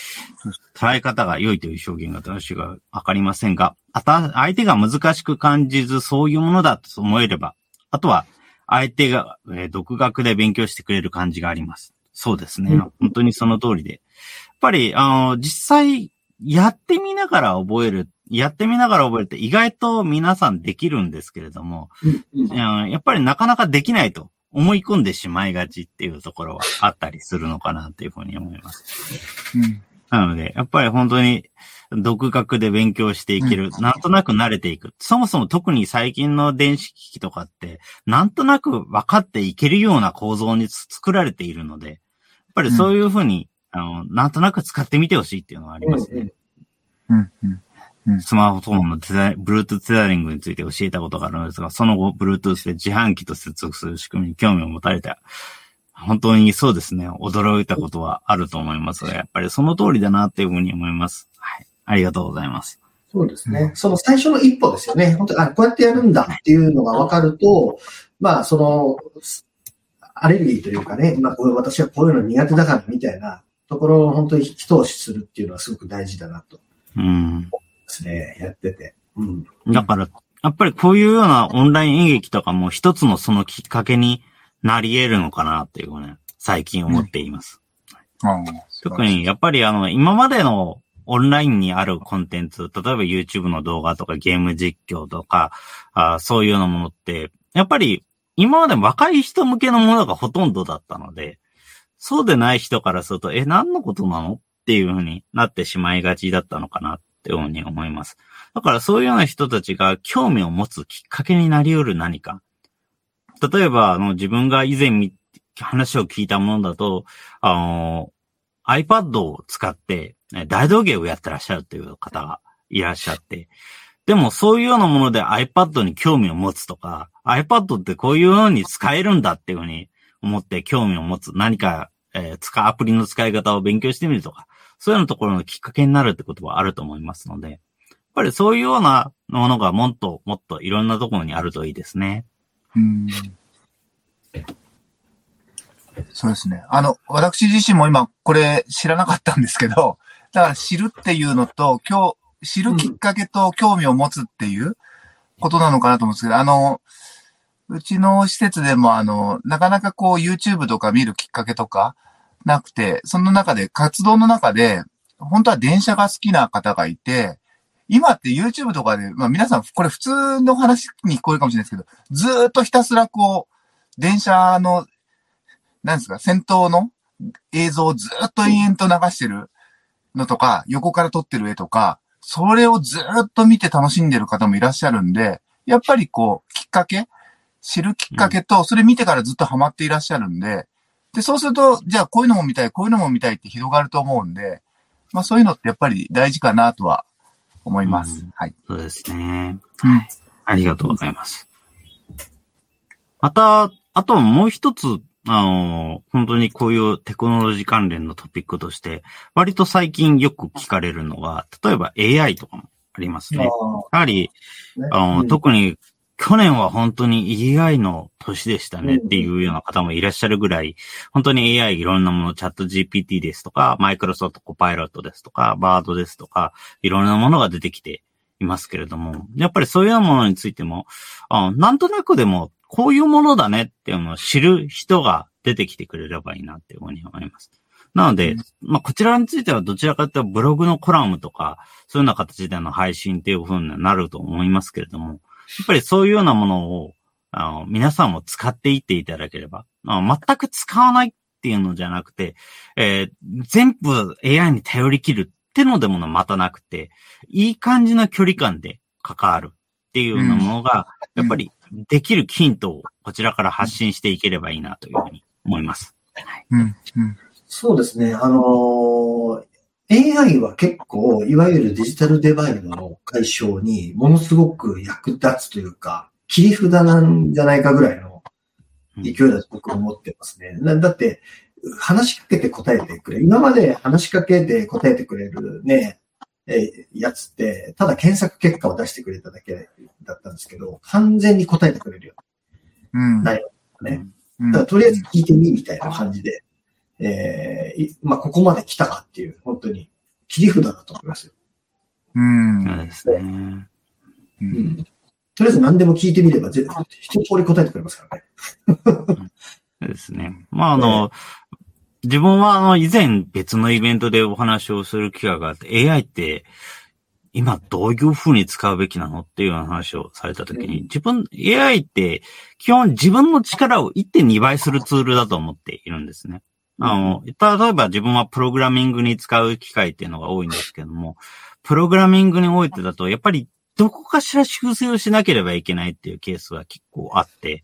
捉え方が良いという表現が私がわかりませんが、あた、相手が難しく感じずそういうものだと思えれば、あとは相手が、えー独学で勉強してくれる感じがあります。そうですね。うん本当にその通りで。やっぱり、あの、実際、やってみながら覚える、やってみながら覚えるって意外と皆さんできるんですけれども、うんうんやっぱりなかなかできないと思い込んでしまいがちっていうところはあったりするのかなっていうふうに思います。うん。なので、やっぱり本当に独学で勉強していける、なんとなく慣れていく。そもそも特に最近の電子機器とかって、なんとなく分かっていけるような構造に作られているので、やっぱりそういうふうに、あの、なんとなく使ってみてほしいっていうのはありますね。うん。うん。スマートフォンのデザイン、Bluetooth テザリングについて教えたことがあるのですが、その後、Bluetooth で自販機と接続する仕組みに興味を持たれた。本当にそうですね。驚いたことはあると思いますが、やっぱりその通りだなっていうふうに思います。はい。ありがとうございます。そうですね。その最初の一歩ですよね。本当に、あ、こうやってやるんだっていうのが分かると、まあ、その、アレルギーというかね、まあ、こう私はこういうの苦手だからみたいなところを本当に一押しするっていうのはすごく大事だなとうん。ですね、やってて。うん。だから、やっぱりこういうようなオンライン演劇とかも一つのそのきっかけになり得るのかなっていうね、最近思っています。ああ特に、やっぱりあの、今までのオンラインにあるコンテンツ、例えば YouTube の動画とかゲーム実況とか、あそういうようなものって、やっぱり今まで若い人向けのものがほとんどだったので、そうでない人からすると、え、何のことなのっていうふうになってしまいがちだったのかなっていうふうに思います。だからそういうような人たちが興味を持つきっかけになり得る何か。例えば、あの、自分が以前話を聞いたものだと、あの、iPad を使って大道芸をやってらっしゃるという方がいらっしゃって、でもそういうようなもので iPad に興味を持つとか、iPad ってこういうように使えるんだっていうふうに思って興味を持つ。何か、えー使アプリの使い方を勉強してみるとか、そういうようなところのきっかけになるってことはあると思いますので、やっぱりそういうようなものがもっともっといろんなところにあるといいですね。うんそうですね。あの、私自身も今これ知らなかったんですけど、だから知るっていうのと、今日、知るきっかけと興味を持つっていうことなのかなと思うんですけど、あの、うちの施設でもあの、なかなかこう YouTube とか見るきっかけとかなくて、その中で、活動の中で、本当は電車が好きな方がいて、今って YouTube とかで、まあ皆さんこれ普通の話に聞こえるかもしれないですけど、ずっとひたすらこう、電車の、なんですか、先頭の映像をずっと延々と流してるのとか、横から撮ってる絵とか、それをずっと見て楽しんでる方もいらっしゃるんで、やっぱりこう、きっかけ知るきっかけと、それ見てからずっとハマっていらっしゃるんで、で、そうすると、じゃあこういうのも見たい、こういうのも見たいって広がると思うんで、まあそういうのってやっぱり大事かなとは思います。うんはい。そうですね。うん。ありがとうございます。また、あともう一つ、あの、本当にこういうテクノロジー関連のトピックとして、割と最近よく聞かれるのは、例えば AI とかもありますね。やはり、あの、うん特に去年は本当に AI の年でしたねっていうような方もいらっしゃるぐらい、本当に AI いろんなもの、チャット GPT ですとか、マイクロソフトコパイロットですとか、バードですとか、いろんなものが出てきていますけれども、やっぱりそういうようなものについても、あなんとなくでもこういうものだねっていうのを知る人が出てきてくれればいいなっていうふうに思います。なので、まあ、こちらについてはどちらかというとブログのコラムとか、そういうような形での配信っていうふうになると思いますけれども、やっぱりそういうようなものを、あの、皆さんも使っていっていただければ、全く使わないっていうのじゃなくて、えー全部 AI に頼り切るってのでもまたなくて、いい感じの距離感で関わるっていうようなものが、うんやっぱりできるヒントをこちらから発信していければいいなというふうに思います。うん。うん。そうですね。あのー AI は結構、いわゆるデジタルデバイドの解消にものすごく役立つというか、切り札なんじゃないかぐらいの勢いだと僕は思ってますね。だだって、話しかけて答えてくれる。今まで話しかけて答えてくれるね、えやつって、ただ検索結果を出してくれただけだったんですけど、完全に答えてくれるよ。うん。ないね。うんだからとりあえず聞いてみ、みたいな感じで、えーいまあ、ここまで来たかっていう、本当に、切り札だと思いますよ。うん。そうですね。ううんん。とりあえず何でも聞いてみれば、ぜ一通り答えてくれますからね。そうですね。まあ、あの、自分はあの、以前別のイベントでお話をする機会があって、AI って、今どういう風に使うべきなのっていうような話をされたときに、うん自分、AI って基本自分の力を1.2倍するツールだと思っているんですね。あの、例えば自分はプログラミングに使う機会っていうのが多いんですけども、プログラミングにおいてだと、やっぱりどこかしら修正をしなければいけないっていうケースが結構あって、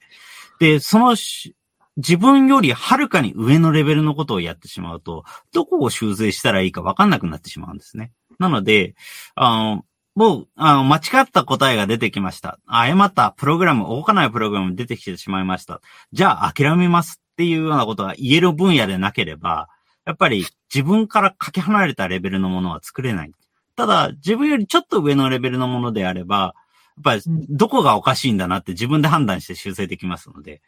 で、そのし自分よりはるかに上のレベルのことをやってしまうと、どこを修正したらいいか分かんなくなってしまうんですね。なので、あの、もう、あの、間違った答えが出てきました。誤ったプログラム、動かないプログラム出てきてしまいました。じゃあ諦めますっていうようなことが言える分野でなければ、やっぱり自分からかけ離れたレベルのものは作れない。ただ、自分よりちょっと上のレベルのものであれば、やっぱりどこがおかしいんだなって自分で判断して修正できますので、やっ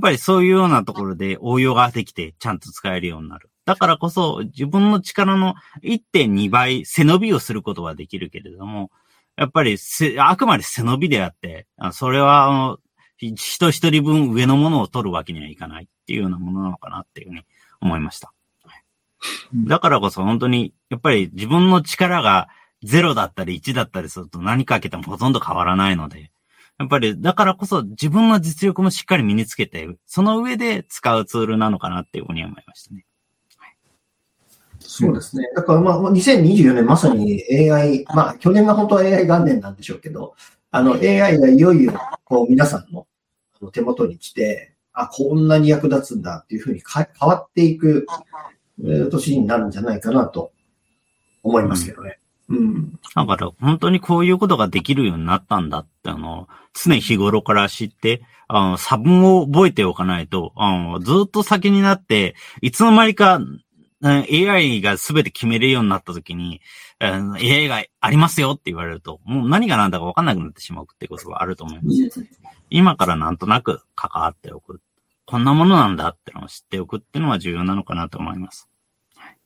ぱりそういうようなところで応用ができてちゃんと使えるようになる。だからこそ自分の力の1.2倍背伸びをすることはできるけれども、やっぱりせあくまで背伸びであって、あそれはあのひ人一人分上のものを取るわけにはいかないっていうようなものなのかなっていうふうに思いました。うんだからこそ本当に、やっぱり自分の力が0だったり1だったりすると何かけてもほとんど変わらないので、やっぱりだからこそ自分の実力もしっかり身につけて、その上で使うツールなのかなっていうふうに思いましたね。そうですね。だからまあ、2024年まさに AI、まあ、去年が本当は AI 元年なんでしょうけど、あの AI がいよいよ、こう、皆さんの手元に来て、あ、こんなに役立つんだっていうふうにか変わっていくえー年になるんじゃないかなと思いますけどね。うん。だから本当にこういうことができるようになったんだって、あの、常日頃から知って、あの、差分を覚えておかないと、あの、ずっと先になって、いつの間にか、うん AI が全て決めれるようになった時に、うん AI がありますよって言われると、もう何が何だか分かんなくなってしまうってことがあると思います。今からなんとなく関わっておく。こんなものなんだってのを知っておくっていうのは重要なのかなと思います。はい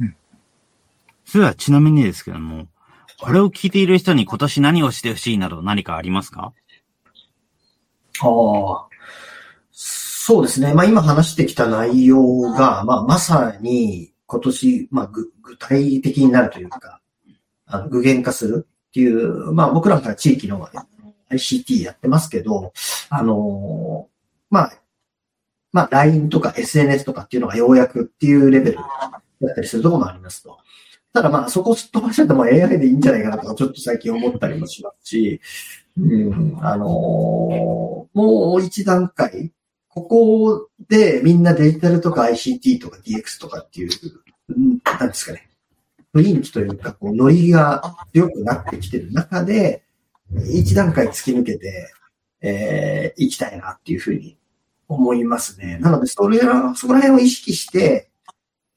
うんそれではちなみにですけども、これを聞いている人に今年何をしてほしいなど何かありますか？ああ。そうですね。まあ今話してきた内容が、まあまさに今年、まあぐ具体的になるというか、あの具現化するっていう、まあ僕らが地域の ICT やってますけど、あのまあ、まあ LINE とか SNS とかっていうのがようやくっていうレベルだったりするところもありますと。ただまあそこをすっ飛ばしちゃっても AI でいいんじゃないかなとかちょっと最近思ったりもしますし、うん、あのーもう一段階、ここでみんなデジタルとか ICT とか DX とかっていう、うんなんですかね、雰囲気というか、こう、ノリが強くなってきてる中で、一段階突き抜けて、えー、行きたいなっていうふうに思いますね。なので、それは、そこら辺を意識して、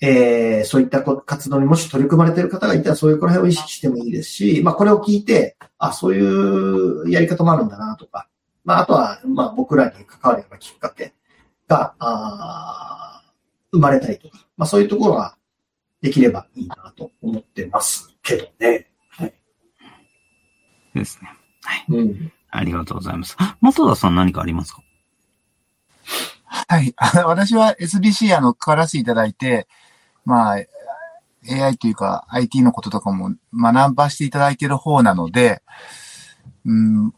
えー、そういった活動にもし取り組まれてる方がいたら、そういうこら辺を意識してもいいですし、まあ、これを聞いて、あ、そういうやり方もあるんだなとか、まあ、あとは、まあ、僕らに関わるようなきっかけが、あー生まれたりとか、まあ、そういうところはできればいいなと思ってますけどね。はい。ですね。うん。ありがとうございます。元田さん何かありますか？はい。私は SBC あの、関わらせていただいて、まあ、AI というか IT のこととかも学ばせていただいている方なので、うん、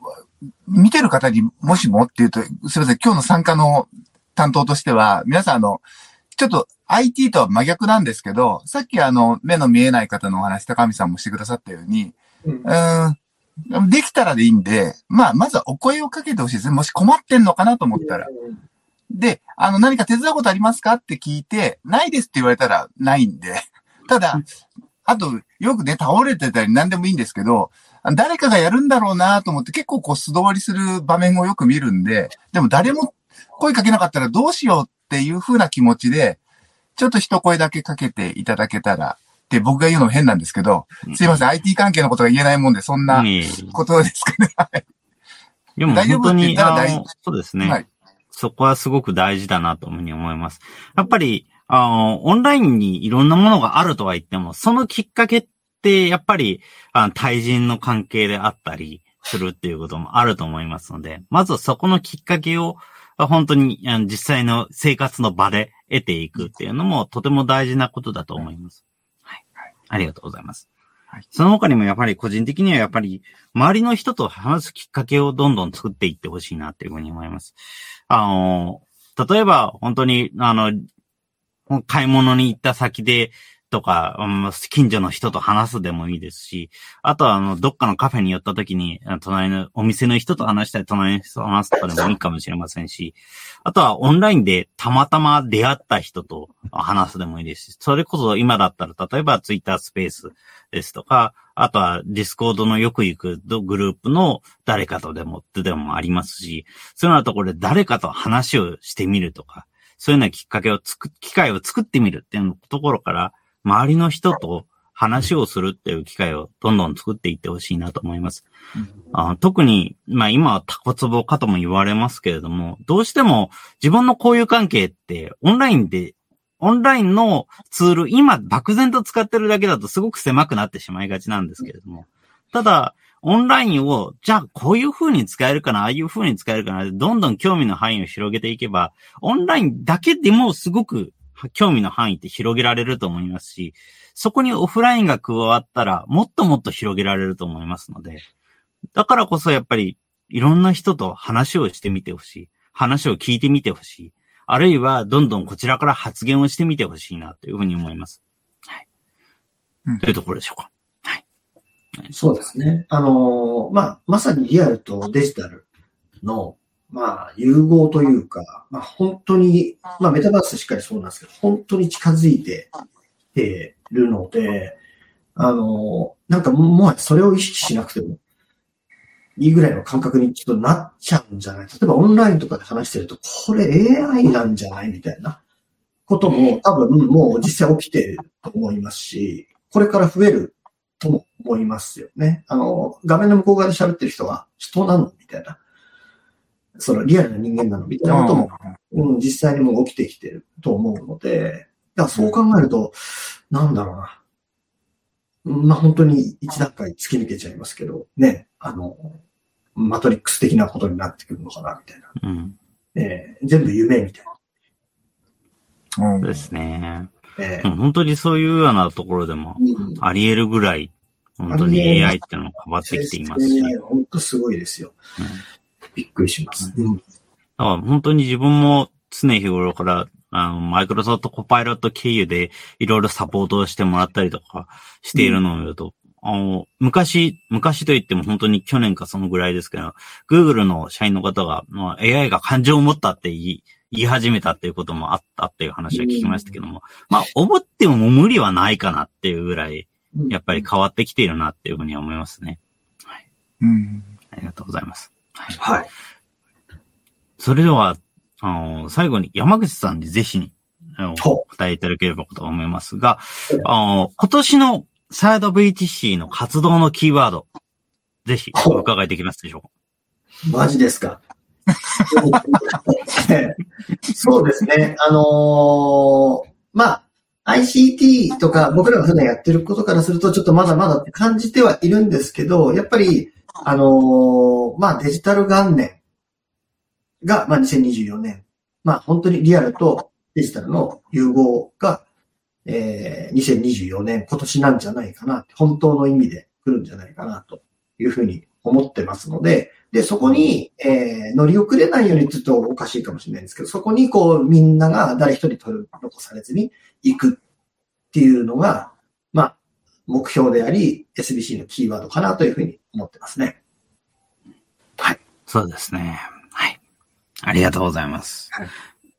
見てる方にもしもっていうと、すみません、今日の参加の担当としては、皆さんあの、ちょっと IT とは真逆なんですけど、さっきあの、目の見えない方のお話、高見さんもしてくださったように、うんうん、できたらでいいんで、まあ、まずはお声をかけてほしいですね。もし困ってんのかなと思ったら。で、あの、何か手伝うことありますかって聞いて、ないですって言われたらないんで。ただ、あと、よくね、倒れてたり何でもいいんですけど、誰かがやるんだろうなと思って結構こう素通りする場面をよく見るんで、でも誰も声かけなかったらどうしようっていう風な気持ちで、ちょっと一声だけかけていただけたら、って僕が言うのも変なんですけど、すいません、IT 関係のことが言えないもんで、そんなことですかね。はい。でも本当に、あの、そうですね。はい。そこはすごく大事だなというふうに思います。やっぱり、あの、オンラインにいろんなものがあるとは言っても、そのきっかけって、やっぱり、あの対人の関係であったりするっていうこともあると思いますので、まずそこのきっかけを、本当に実際の生活の場で得ていくっていうのもとても大事なことだと思います。はい。ありがとうございます。はい、その他にもやっぱり個人的にはやっぱり周りの人と話すきっかけをどんどん作っていってほしいなっていうふうに思います。あの、例えば本当にあの、買い物に行った先でとか、近所の人と話すでもいいですし、あとは、あの、どっかのカフェに寄った時に、隣の、お店の人と話したり、隣の人と話すとかでもいいかもしれませんし、あとは、オンラインでたまたま出会った人と話すでもいいですし、それこそ今だったら、例えば、ツイッタースペースですとか、あとは、ディスコードのよく行くグループの誰かとでもってでもありますし、そういうようなところで誰かと話をしてみるとか、そういうようなきっかけをつく、機会を作ってみるっていうところから、周りの人と話をするっていう機会をどんどん作っていってほしいなと思います。あ特に、まあ今はタコツボかとも言われますけれども、どうしても自分の交友関係ってオンラインで、オンラインのツール、今漠然と使ってるだけだとすごく狭くなってしまいがちなんですけれども、ただ、オンラインを、じゃあこういう風に使えるかな、ああいう風に使えるかな、どんどん興味の範囲を広げていけば、オンラインだけでもすごく興味の範囲って広げられると思いますし、そこにオフラインが加わったら、もっともっと広げられると思いますので、だからこそやっぱり、いろんな人と話をしてみてほしい。話を聞いてみてほしい。あるいは、どんどんこちらから発言をしてみてほしいな、というふうに思います。はい。うん、というところでしょうか。はい。そうですね。あのー、まあ、まさにリアルとデジタルのまあ、融合というか、まあ、本当に、まあ、メタバースしっかりそうなんですけど、本当に近づいてきてるので、あの、なんかもうそれを意識しなくてもいいぐらいの感覚にちょっとなっちゃうんじゃない例えばオンラインとかで話してると、これ AI なんじゃないみたいなことも多分もう実際起きてると思いますし、これから増えるとも思いますよね。あの、画面の向こう側で喋ってる人は人なのみたいな。そのリアルな人間なのみたいなことも、うん、実際にも起きてきてると思うので、だからそう考えると、なんだろうな。まあ本当に一段階突き抜けちゃいますけど、ね、あの、マトリックス的なことになってくるのかな、みたいな。うん、えー、全部夢みたいな。そうですね。えー、本当にそういうようなところでも、あり得るぐらい、本当に AI っていうのが変わってきていますし。本当すごいですよ。うんびっくりします。うん。だから本当に自分も常日頃から、あの、マイクロソフトコパイロット経由でいろいろサポートをしてもらったりとかしているのを見ると、うん、あの、昔、昔と言っても本当に去年かそのぐらいですけど、Google の社員の方が、まあ、AI が感情を持ったって言い、言い始めたっていうこともあったっていう話は聞きましたけども、まあ、思っても無理はないかなっていうぐらい、やっぱり変わってきているなっていうふうに思いますね。はい。うん。ありがとうございます。はい。それでは、あの、最後に山口さんにぜひ、あの、答えいただければと思いますが、あの、今年のサイド VTC の活動のキーワード、ぜひお伺いできますでしょうか？マジですか？そうですね。あのー、まあ、ICT とか僕らが普段やってることからするとちょっとまだまだって感じてはいるんですけど、やっぱりあのー、まあデジタル元年が、まあ2024年。まあ本当にリアルとデジタルの融合が、えー、2024年今年なんじゃないかな本当の意味で来るんじゃないかなというふうに思ってますので、で、そこに、えー、乗り遅れないようにちょっとおかしいかもしれないんですけど、そこにこうみんなが誰一人取り残されずに行くっていうのが、まあ、目標であり、SBC のキーワードかなというふうに思ってますね。はい。そうですね。はい。ありがとうございます。はい、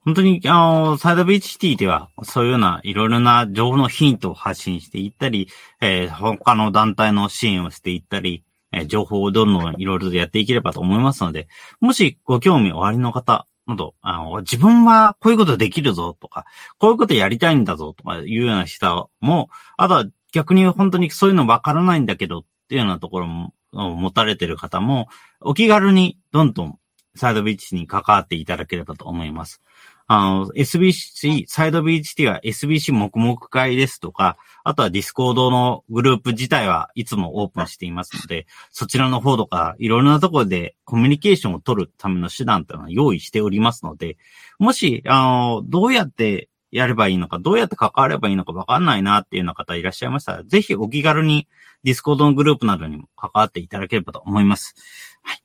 本当に、あの、サイドビーチシティでは、そういうようないろいろな情報のヒントを発信していったり、えー、他の団体の支援をしていったり、ええー情報をどんどんいろいろとやっていければと思いますので、もしご興味おありの方など、あの、自分はこういうことできるぞとか、こういうことやりたいんだぞとかいうような人も、あとは逆に本当にそういうのわからないんだけどっていうようなところも、を持たれている方も、お気軽にどんどんサイドビーチに関わっていただければと思います。あの、SBC、サイド BHT は SBC 黙々会ですとか、あとはディスコードのグループ自体はいつもオープンしていますので、そちらの方とか、いろいろなところでコミュニケーションを取るための手段というのは用意しておりますので、もし、あの、どうやってやればいいのか、どうやって関わればいいのかわかんないなっていうような方いらっしゃいましたら、ぜひお気軽にディスコードのグループなどにも関わっていただければと思います。はい。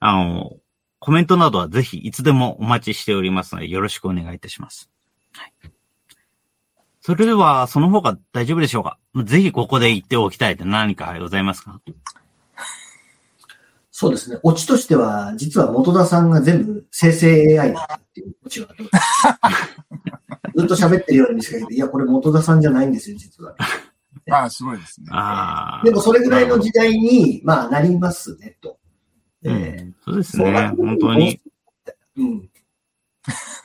あの、コメントなどはぜひいつでもお待ちしておりますので、よろしくお願いいたします。はい。それでは、その方が大丈夫でしょうか？ぜひここで言っておきたいって何かございますか？そうですね。オチとしては、実は元田さんが全部生成 AI だっていうオチがある ずっと喋ってるように見せかけて、いや、これ元田さんじゃないんですよ、実は。ああ、すごいですね。ああ。でもそれぐらいの時代に、まあ、なりますね、と。うえん、そうですね。本当に。。うん。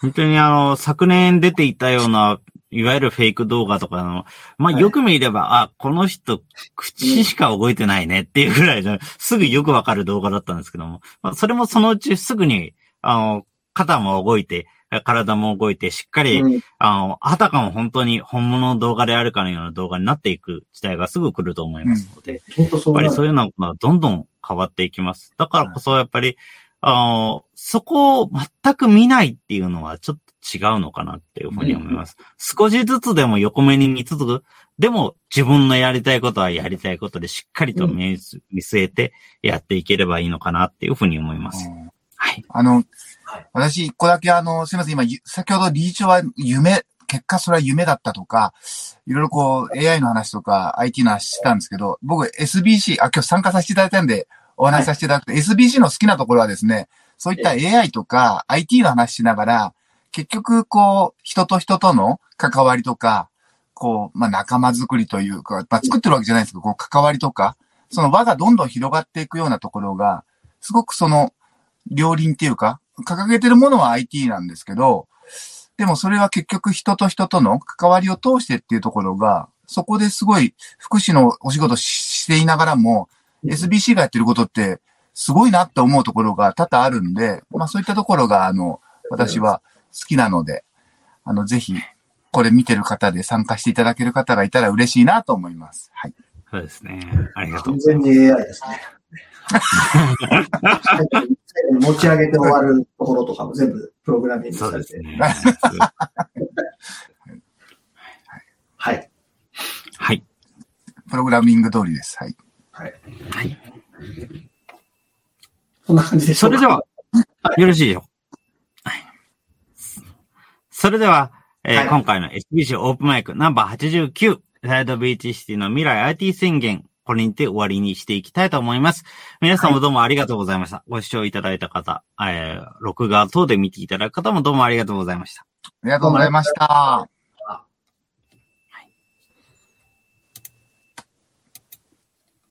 本当にあの、昨年出ていたような、いわゆるフェイク動画とかの、まあ、はいよく見れば、あ、この人、口しか動いてないねっていうぐらいの、すぐよくわかる動画だったんですけども、まあ、それもそのうちすぐに、あの、肩も動いて、体も動いて、しっかり、うんあの、あたかも本当に本物の動画であるかのような動画になっていく時代がすぐ来ると思いますので、うなるやっぱりそういうのがどんどん変わっていきます。だからこそやっぱり、あの、そこを全く見ないっていうのはちょっと違うのかなっていうふうに思います。少しずつでも横目に見つつ、でも自分のやりたいことはやりたいことでしっかりと見,、見据えてやっていければいいのかなっていうふうに思います。うんはい。あのはい、私一個だけあの、すいません、今、ゆ先ほど理事長は夢、結果それは夢だったとか、いろいろこう AI の話とか IT の話してたんですけど、僕 SBC、あ、今日参加させていただいたんで、お話しさせていただくと、SBC の好きなところはですね、そういった AI とか IT の話しながら、結局こう、人と人との関わりとか、こう、まあ仲間作りというか、まあ作ってるわけじゃないですけど、こう関わりとか、その輪がどんどん広がっていくようなところが、すごくその、両輪っていうか、掲げてるものは IT なんですけど、でもそれは結局人と人との関わりを通してっていうところが、そこですごい福祉のお仕事ししていながらも、SBC がやってることってすごいなって思うところが多々あるんで、まあそういったところが、あの、私は好きなので、あの、ぜひ、これ見てる方で参加していただける方がいたら嬉しいなと思います。はい。そうですね。ありがとう完。全に AI ですね。最後に持ち上げて終わるところとかも全部プログラミングされて。はい。はい。プログラミング通りです。はい。はい。はい。そんな感じでしょうかそれでは、あよろしい。でしょうか。はい。それでは、えーはい。今回の SBC オープンマイクナンバー89、サイドビーチシティの未来 IT 宣言、これにて終わりにしていきたいと思います。皆さんもどうもありがとうございました。ご視聴いただいた方、えー録画等で見ていただく方もどうもありがとうございました。ありがとうございました。